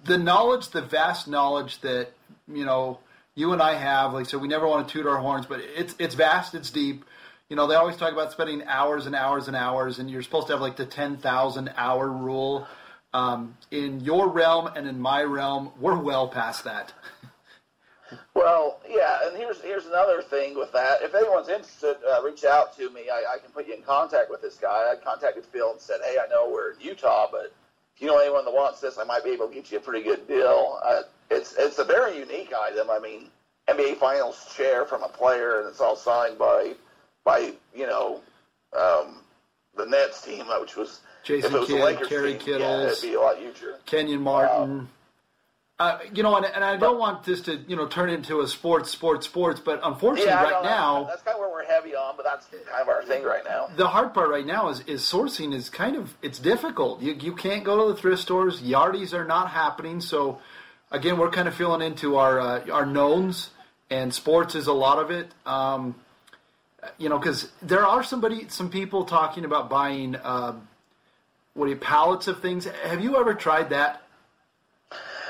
the knowledge, the vast knowledge that you know you and I have, like so, we never want to toot our horns, but it's it's vast, it's deep. You know, they always talk about spending hours and hours and hours, and you're supposed to have like the ten thousand hour rule. Um, in your realm and in my realm, we're well past that. Well, yeah, and here's here's another thing with that. If anyone's interested, uh, reach out to me. I, I can put you in contact with this guy. I contacted Phil and said, hey, I know we're in Utah, but if you know anyone that wants this, I might be able to get you a pretty good deal. Uh, it's it's a very unique item. I mean, NBA Finals chair from a player, and it's all signed by by you know um, the Nets team, which was Jason if it was Kidd, the Lakers Kerry team, yeah, it'd be a lot huger. Kenyon Martin. Uh, you know, and, and I don't want this to you know turn into a sports, sports, sports, but unfortunately, Yeah, right know, now, that's kind of where we're heavy on, but that's kind of our thing right now. the hard part right now is, is sourcing is kind of it's difficult. You you can't go to the thrift stores. Yardies are not happening. So again, we're kind of feeling into our uh, our knowns, and sports is a lot of it. Um, you know, because there are somebody some people talking about buying um, what do you pallets of things. Have you ever tried that?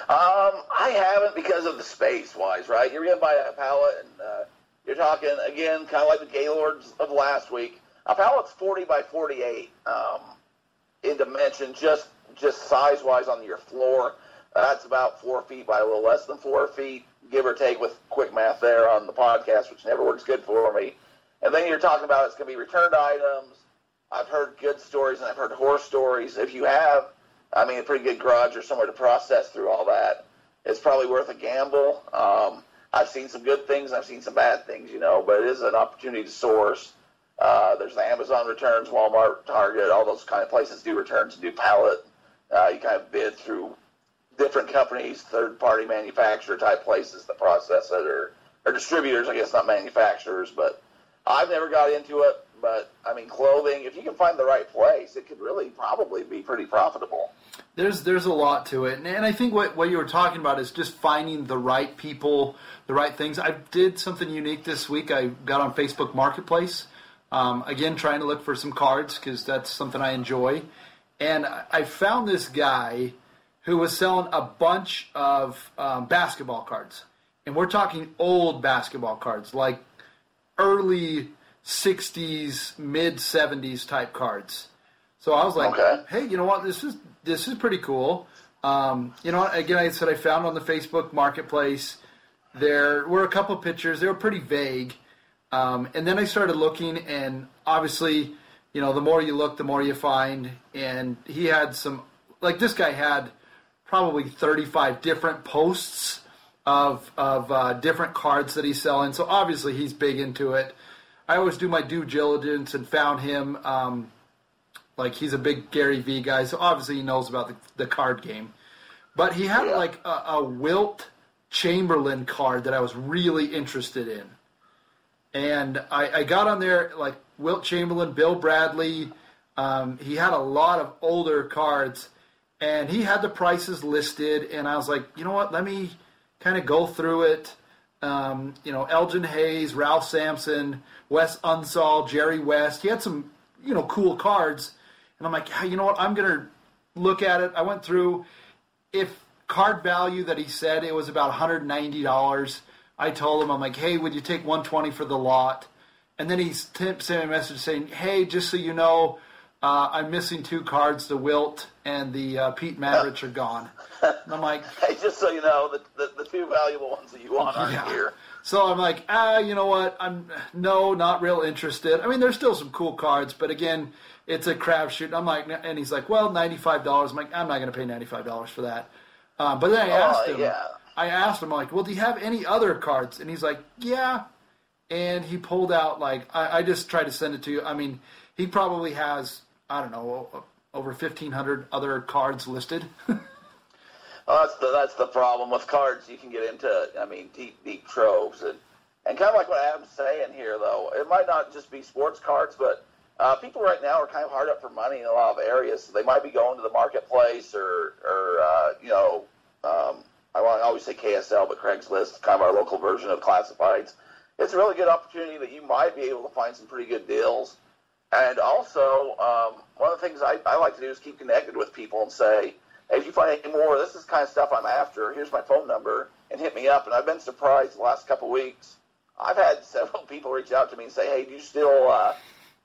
Um, I haven't because of the space wise, right? You're buy a pallet, and uh, you're talking again, kind of like the Gaylords of last week. A pallet's 40 by 48 um, in dimension, just just size wise on your floor. That's about four feet by a little less than four feet, give or take, with quick math there on the podcast, which never works good for me. And then you're talking about it's going to be returned items. I've heard good stories and I've heard horror stories. If you have, I mean, a pretty good garage or somewhere to process through all that, it's probably worth a gamble. Um, I've seen some good things, I've seen some bad things, you know, but it is an opportunity to source. Uh, there's the Amazon returns, Walmart, Target, all those kind of places do returns and do pallet. Uh, you kind of bid through different companies, third-party manufacturer type places that process it, or, or distributors, I guess, not manufacturers. But I've never got into it. but I mean, clothing. If you can find the right place, it could really probably be pretty profitable. There's there's a lot to it, and, and I think what what you were talking about is just finding the right people, the right things. I did something unique this week. I got on Facebook Marketplace. Um, again, trying to look for some cards because that's something I enjoy. And I found this guy who was selling a bunch of um, basketball cards. And we're talking old basketball cards, like early 60s, mid 70s type cards. So I was like, Okay. hey, you know what? This is this is pretty cool. Um, you know, again, I said I found on the Facebook Marketplace. There were a couple pictures. They were pretty vague. Um, and then I started looking, and obviously, you know, the more you look, the more you find. And he had some, like this guy had probably 35 different posts of of uh, different cards that he's selling. So obviously, he's big into it. I always do my due diligence and found him. Um, like he's a big Gary V guy, so obviously he knows about the, the card game. But he had Yeah. like a, a Wilt Chamberlain card that I was really interested in. And I, I got on there like Wilt Chamberlain, Bill Bradley. Um, he had a lot of older cards, and he had the prices listed. And I was like, you know what? Let me kind of go through it. Um, you know, Elgin Hayes, Ralph Sampson, Wes Unseld, Jerry West. He had some, you know, cool cards. And I'm like, "Ah, you know what? I'm gonna look at it. I went through. If card value that he said it was about 190 dollars. I told him, I'm like, hey, would you take 120 for the lot? And then he sent me a message saying, hey, just so you know, uh, I'm missing two cards. The Wilt and the uh, Pete Maravich are gone. And I'm like, Hey, just so you know, the, the, the two valuable ones that you want aren't Yeah. here. So I'm like, ah, you know what? I'm no, not real interested. I mean, there's still some cool cards, but again, it's a crapshoot. I'm like, and he's like, well, ninety five dollars. I'm like, I'm not going to pay ninety five dollars for that. Um, but then I Oh, asked him, yeah. I asked him, like, well, do you have any other cards? And he's like, yeah. And he pulled out like, I, I just tried to send it to you. I mean, he probably has, I don't know, over fifteen hundred other cards listed. Well, that's the that's the problem with cards. You can get into, I mean, deep deep troves, and and kind of like what Adam's saying here, though, it might not just be sports cards, but uh, people right now are kind of hard up for money in a lot of areas. So they might be going to the marketplace or or uh, you know, um, I always say KSL, but Craigslist, kind of our local version of classifieds. It's a really good opportunity that you might be able to find some pretty good deals. And also, um, one of the things I, I like to do is keep connected with people and say, hey, if you find any more, this is kind of stuff I'm after. Here's my phone number, and hit me up. And I've been surprised the last couple of weeks. I've had several people reach out to me and say, hey, do you still uh,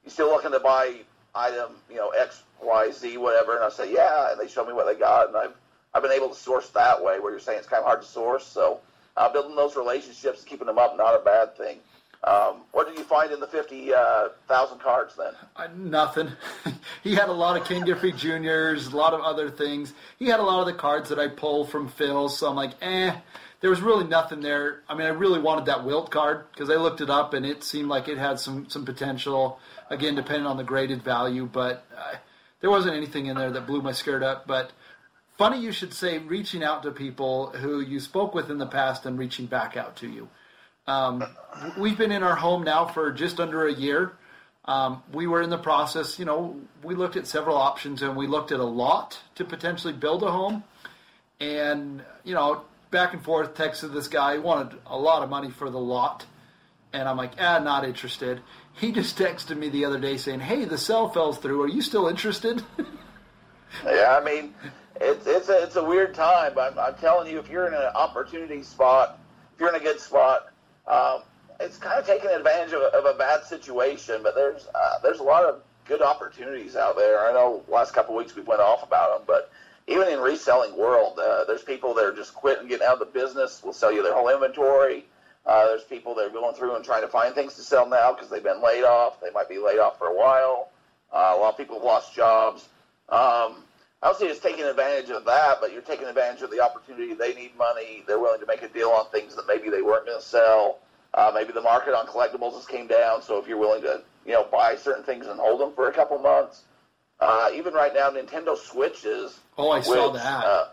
you still looking to buy item, you know, X, Y, Z, whatever? And I say, yeah. And they show me what they got, and I've I've been able to source that way. Where you're saying it's kind of hard to source, so uh, building those relationships, keeping them up, not a bad thing. Um, what did you find in the fifty uh, cards then? Uh, nothing. he had a lot of Ken Griffey Juniors, a lot of other things. He had a lot of the cards that I pulled from Phil, so I'm like, eh. There was really nothing there. I mean, I really wanted that Wilt card because I looked it up and it seemed like it had some some potential. Again, depending on the graded value, but uh, there wasn't anything in there that blew my skirt up. But funny you should say reaching out to people who you spoke with in the past and reaching back out to you. Um, we've been in our home now for just under a year. Um, we were in the process, you know, we looked at several options and we looked at a lot to potentially build a home. And, you know, back and forth texted this guy, he wanted a lot of money for the lot. And I'm like, ah, not interested. He just texted me the other day saying, hey, the sale fell through. Are you still interested? Yeah, I mean, it's it's a it's a weird time. I'm, I'm telling you, if you're in an opportunity spot, if you're in a good spot, um, it's kind of taking advantage of, a- of a bad situation. But there's uh, there's a lot of good opportunities out there. I know last couple of weeks we went off about them, but even in reselling world, uh, there's people that are just quitting, getting out of the business. Will sell you their whole inventory. Uh, there's people that are going through and trying to find things to sell now because they've been laid off. They might be laid off for a while. Uh, a lot of people have lost jobs. Um, I don't see it's taking advantage of that, but you're taking advantage of the opportunity. They need money. They're willing to make a deal on things that maybe they weren't going to sell. Uh, maybe the market on collectibles has came down, so if you're willing to, you know, buy certain things and hold them for a couple months. Uh, even right now, Nintendo Switches. Oh, I saw that. Uh,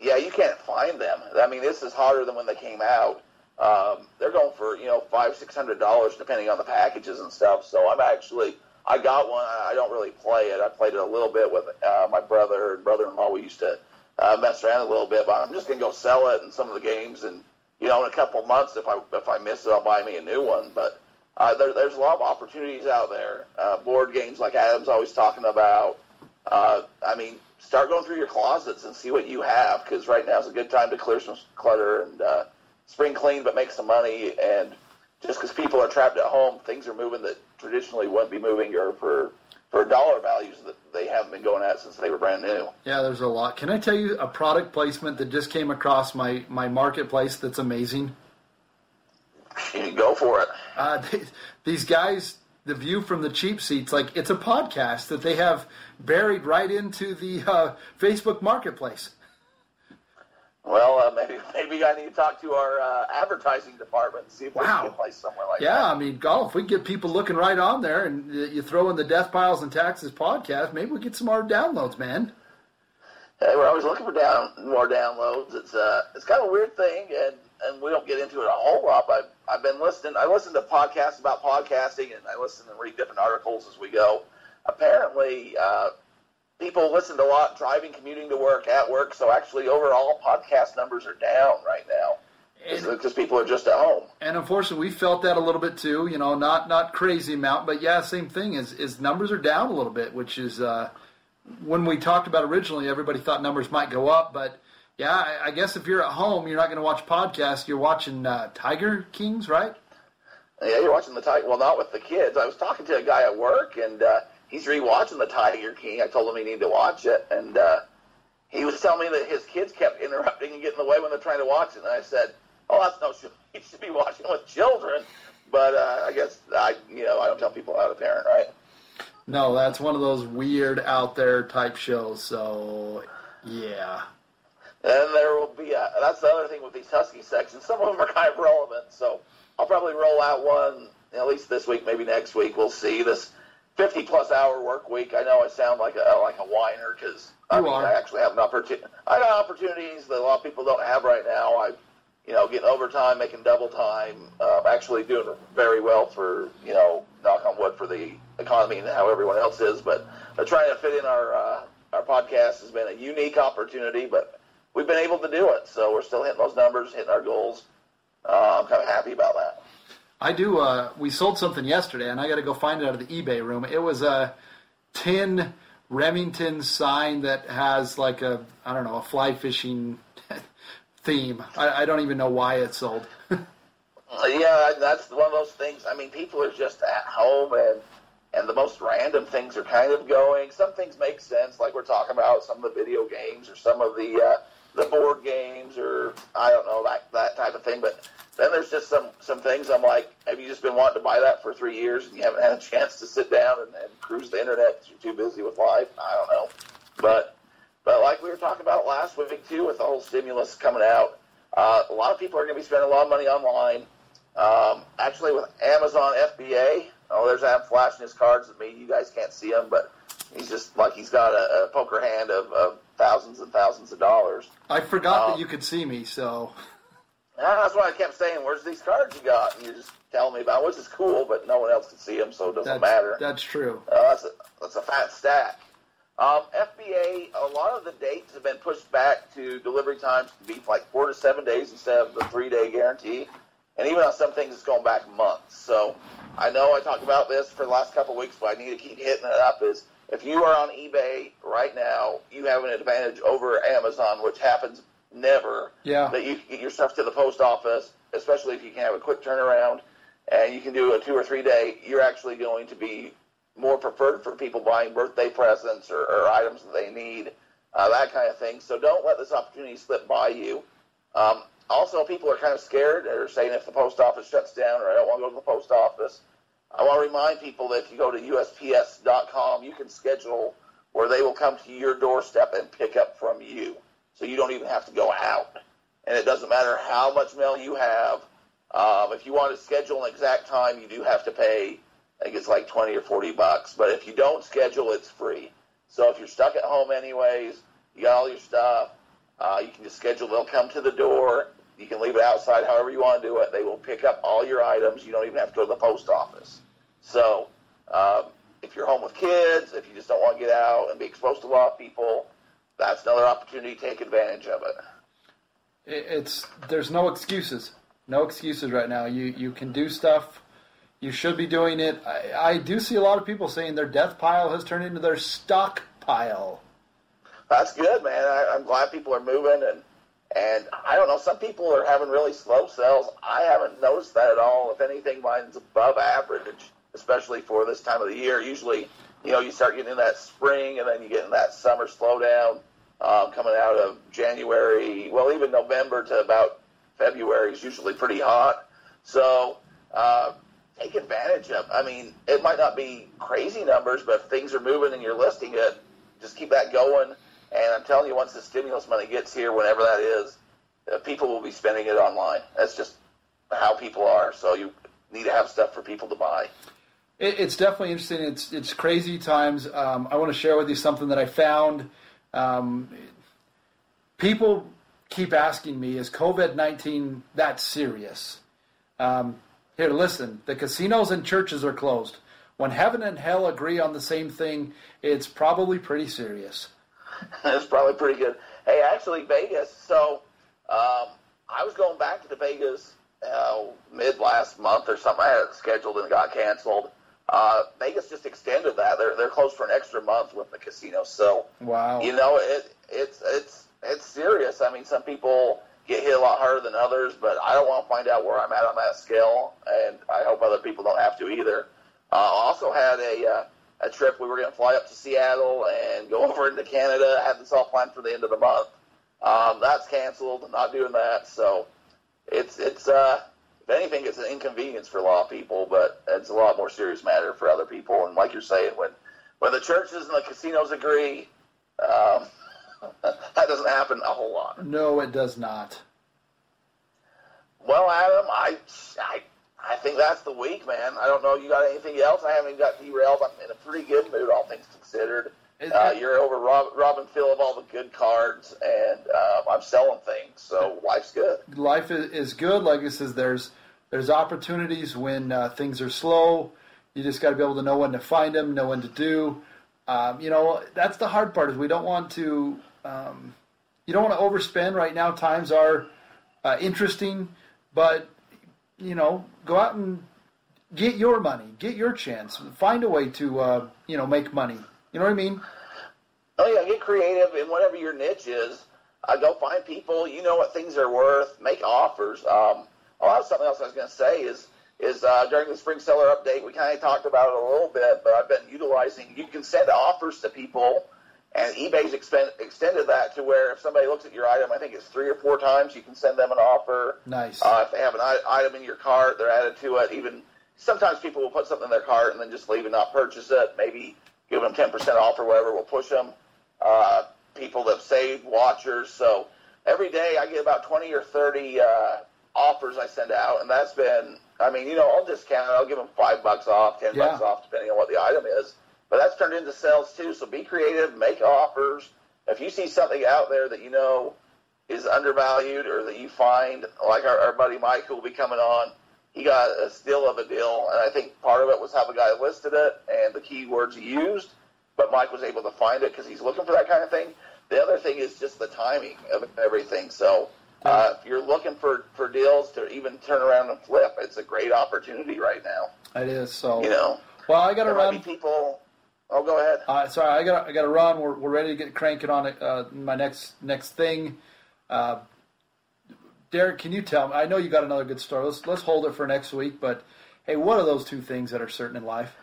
yeah, you can't find them. I mean, this is hotter than when they came out. Um, they're going for you know five six hundred dollars depending on the packages and stuff. So I'm actually I got one. I don't really play it. I played it a little bit with uh, my brother and brother-in-law. We used to uh, mess around a little bit, but I'm just gonna go sell it in some of the games, and you know in a couple months if I if I miss it, I'll buy me a new one. But uh, there, there's a lot of opportunities out there. Uh, board games like Adam's always talking about. Uh, I mean, start going through your closets and see what you have because right now is a good time to clear some clutter and uh, spring clean, but make some money. And just because people are trapped at home, things are moving that traditionally wouldn't be moving or for for dollar values that they haven't been going at since they were brand new. Yeah, there's a lot. Can I tell you a product placement that just came across my my marketplace that's amazing? Go for it. Uh, they, these guys, the view from the cheap seats, like it's a podcast that they have buried right into the uh, Facebook Marketplace. Well, uh, maybe maybe I need to talk to our uh, advertising department and see if Wow. we can place somewhere like Yeah, that. Yeah i mean, golf. We get people looking right on there, and you throw in the Death Piles and Taxes podcast. Maybe we get some more downloads, man. Hey, we're always looking for down more downloads. It's uh, it's kind of a weird thing, and and we don't get into it a whole lot. But I've been listening. I listen to podcasts about podcasting, and I listen and read different articles as we go. Apparently, uh, people listened a lot driving, commuting to work, at work. So actually, overall, podcast numbers are down right now because people are just at home. and unfortunately, we felt that a little bit too. You know, not not crazy amount, but yeah, same thing. Is is numbers are down a little bit, which is uh, when we talked about originally, everybody thought numbers might go up, but. Yeah, I, I guess if you're at home, you're not going to watch podcasts. You're watching uh, Tiger Kings, right? Yeah, you're watching the Tiger. Well, not with the kids. I was talking to a guy at work, and uh, he's rewatching the Tiger King. I told him he needed to watch it, and uh, he was telling me that his kids kept interrupting and getting in the way when they're trying to watch it. And I said, "Oh, that's no show. You should be watching with children." But uh, I guess I, you know, I don't tell people how to parent, right? No, that's one of those weird out there type shows. So, yeah. And there will be. A, that's the other thing with these Husky sections. Some of them are kind of relevant, so I'll probably roll out one at least this week, maybe next week. We'll see this 50 plus hour work week. I know I sound like a like a whiner because I mean. I actually have an opportunity. I got opportunities that a lot of people don't have right now. I, you know, getting overtime, making double time. Um, actually doing very well for you know, knock on wood for the economy and how everyone else is. But uh, trying to fit in our uh, our podcast has been a unique opportunity, but we've been able to do it. So we're still hitting those numbers, hitting our goals. Uh, I'm kind of happy about that. I do. Uh, we sold something yesterday, and I got to go find it out of the eBay room. It was a tin Remington sign that has like a I don't know a fly fishing theme. I, I don't even know why it sold. Yeah, that's one of those things. I mean, people are just at home, and and the most random things are kind of going. Some things make sense, like we're talking about some of the video games or some of the uh, the board games, or I don't know that that type of thing. But then there's just some some things. I'm like, have you just been wanting to buy that for three years and you haven't had a chance to sit down and, and cruise the internet because you're too busy with life? I don't know, but but like we were talking about last week too, with the whole stimulus coming out, uh, a lot of people are going to be spending a lot of money online. Um, actually, with Amazon FBA, oh, there's Adam flashing his cards at me. You guys can't see him, but he's just like he's got a, a poker hand of, of thousands and thousands of dollars. I forgot Oh. that you could see me, so that's why I kept saying, "Where's these cards you got?" And you're just telling me about, which is cool, but no one else can see them, so it doesn't that's matter. that's true. Uh, that's a that's a fat stack. Um, FBA, a lot of the dates have been pushed back to delivery times to be like four to seven days instead of the three day guarantee, and even on some things it's going back months. So I know I talked about this for the last couple of weeks, but I need to keep hitting it up. Is if you are on eBay right now, you have an advantage over Amazon, which happens never Yeah. that you can get your stuff to the post office, especially if you can have a quick turnaround and you can do a two or three day, you're actually going to be more preferred for people buying birthday presents or, or items that they need, uh, that kind of thing. So don't let this opportunity slip by you. Um, also, people are kind of scared. They're saying if the post office shuts down or I don't want to go to the post office. I want to remind people that if you go to USPS.com, you can schedule where they will come to your doorstep and pick up from you. So you don't even have to go out. And it doesn't matter how much mail you have. Um, if you want to schedule an exact time, you do have to pay, I think it's like 20 or 40 bucks. But if you don't schedule, it's free. So if you're stuck at home anyways, you got all your stuff, uh, you can just schedule. They'll come to the door. You can leave it outside however you want to do it. They will pick up all your items. You don't even have to go to the post office. So um, if you're home with kids, if you just don't want to get out and be exposed to a lot of people, that's another opportunity to take advantage of it. It's there's no excuses, no excuses right now. You you can do stuff. You should be doing it. I, I do see a lot of people saying their death pile has turned into their stock pile. That's good, man. I, I'm glad people are moving and and I don't know. Some people are having really slow sales. I haven't noticed that at all. If anything, mine's above average, especially for this time of the year. Usually, you know, you start getting in that spring, and then you get in that summer slowdown um, coming out of January. Well, even November to about February is usually pretty hot. So uh, take advantage of. I mean, it might not be crazy numbers, but if things are moving and you're listing it, just keep that going and I'm telling you, once the stimulus money gets here, whenever that is, uh, people will be spending it online. That's just how people are. So you need to have stuff for people to buy. It, it's definitely interesting. It's it's crazy times. Um, I want to share with you something that I found. Um, people keep asking me, "Is COVID nineteen that serious?" Um, here, listen. The casinos and churches are closed. When heaven and hell agree on the same thing, it's probably pretty serious. That's probably pretty good. Hey, actually, Vegas. So um, I was going back to the Vegas uh, mid last month or something. I had it scheduled and it got canceled. Uh, Vegas just extended that. They're they're closed for an extra month with the casino. So wow, you know it it's it's it's serious. I mean, some people get hit a lot harder than others, but I don't want to find out where I'm at on that scale, and I hope other people don't have to either. Uh, also had a uh, a trip. We were going to fly up to Seattle and go over into Canada. I had this all planned for the end of the month. Um, that's canceled. I'm not doing that. So it's it's uh, if anything, it's an inconvenience for a lot of people, but it's a lot more serious matter for other people. And like you're saying, when when the churches and the casinos agree, um, that doesn't happen a whole lot. No, it does not. Well, Adam, I, I I think that's the week, man. I don't know. You got anything else? I haven't got derailed. I'm in a pretty good mood, all things considered. Uh, you're over Rob, Robin Phil of all the good cards, and uh, I'm selling things, so life's good. Life is good. Like I says, there's there's opportunities when uh, things are slow. You just got to be able to know when to find them, know when to do. Um, you know, that's the hard part. Is we don't want to. Um, you don't want to overspend right now. Times are uh, interesting, but you know, go out and get your money, get your chance, find a way to, uh, you know, make money. You know what I mean? Oh yeah, get creative in whatever your niche is. Uh, go find people. You know what things are worth. Make offers. Um, oh, that was something else I was going to say is is uh, during the spring seller update we kind of talked about it a little bit, but I've been utilizing. You can send offers to people and eBay's expend, extended that to where if somebody looks at your item, I think it's three or four times, you can send them an offer. Nice. Uh, if they have an item in your cart, they're added to it. Even sometimes people will put something in their cart and then just leave and not purchase it. Maybe give them 10% off or whatever. We'll push them. Uh, people that have saved, watchers. So every day I get about 20 or 30 uh, offers I send out, and that's been, I mean, you know, I'll discount it. I'll give them five bucks off, 10 yeah. bucks off, depending on what the item is but that's turned into sales too. So be creative, make offers. If you see something out there that you know is undervalued or that you find, like our, our buddy Mike who will be coming on, he got a steal of a deal, and I think part of it was how the guy listed it and the keywords he used. But Mike was able to find it because he's looking for that kind of thing. The other thing is just the timing of everything. So uh, if you're looking for, for deals to even turn around and flip, it's a great opportunity right now. It is. So you know, well, I got to run. People Oh, go ahead. Uh, sorry, I got I got to run. We're, we're ready to get cranking on it. Uh, my next next thing. Uh, Derek, can you tell me? I know you got another good story. Let's let's hold it for next week. But hey, what are those two things that are certain in life?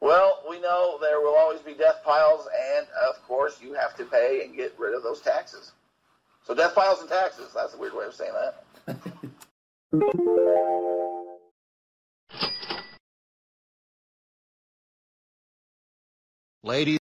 Well, we know there will always be death piles, and of course, you have to pay and get rid of those taxes. So, death piles and taxes. That's a weird way of saying that. Ladies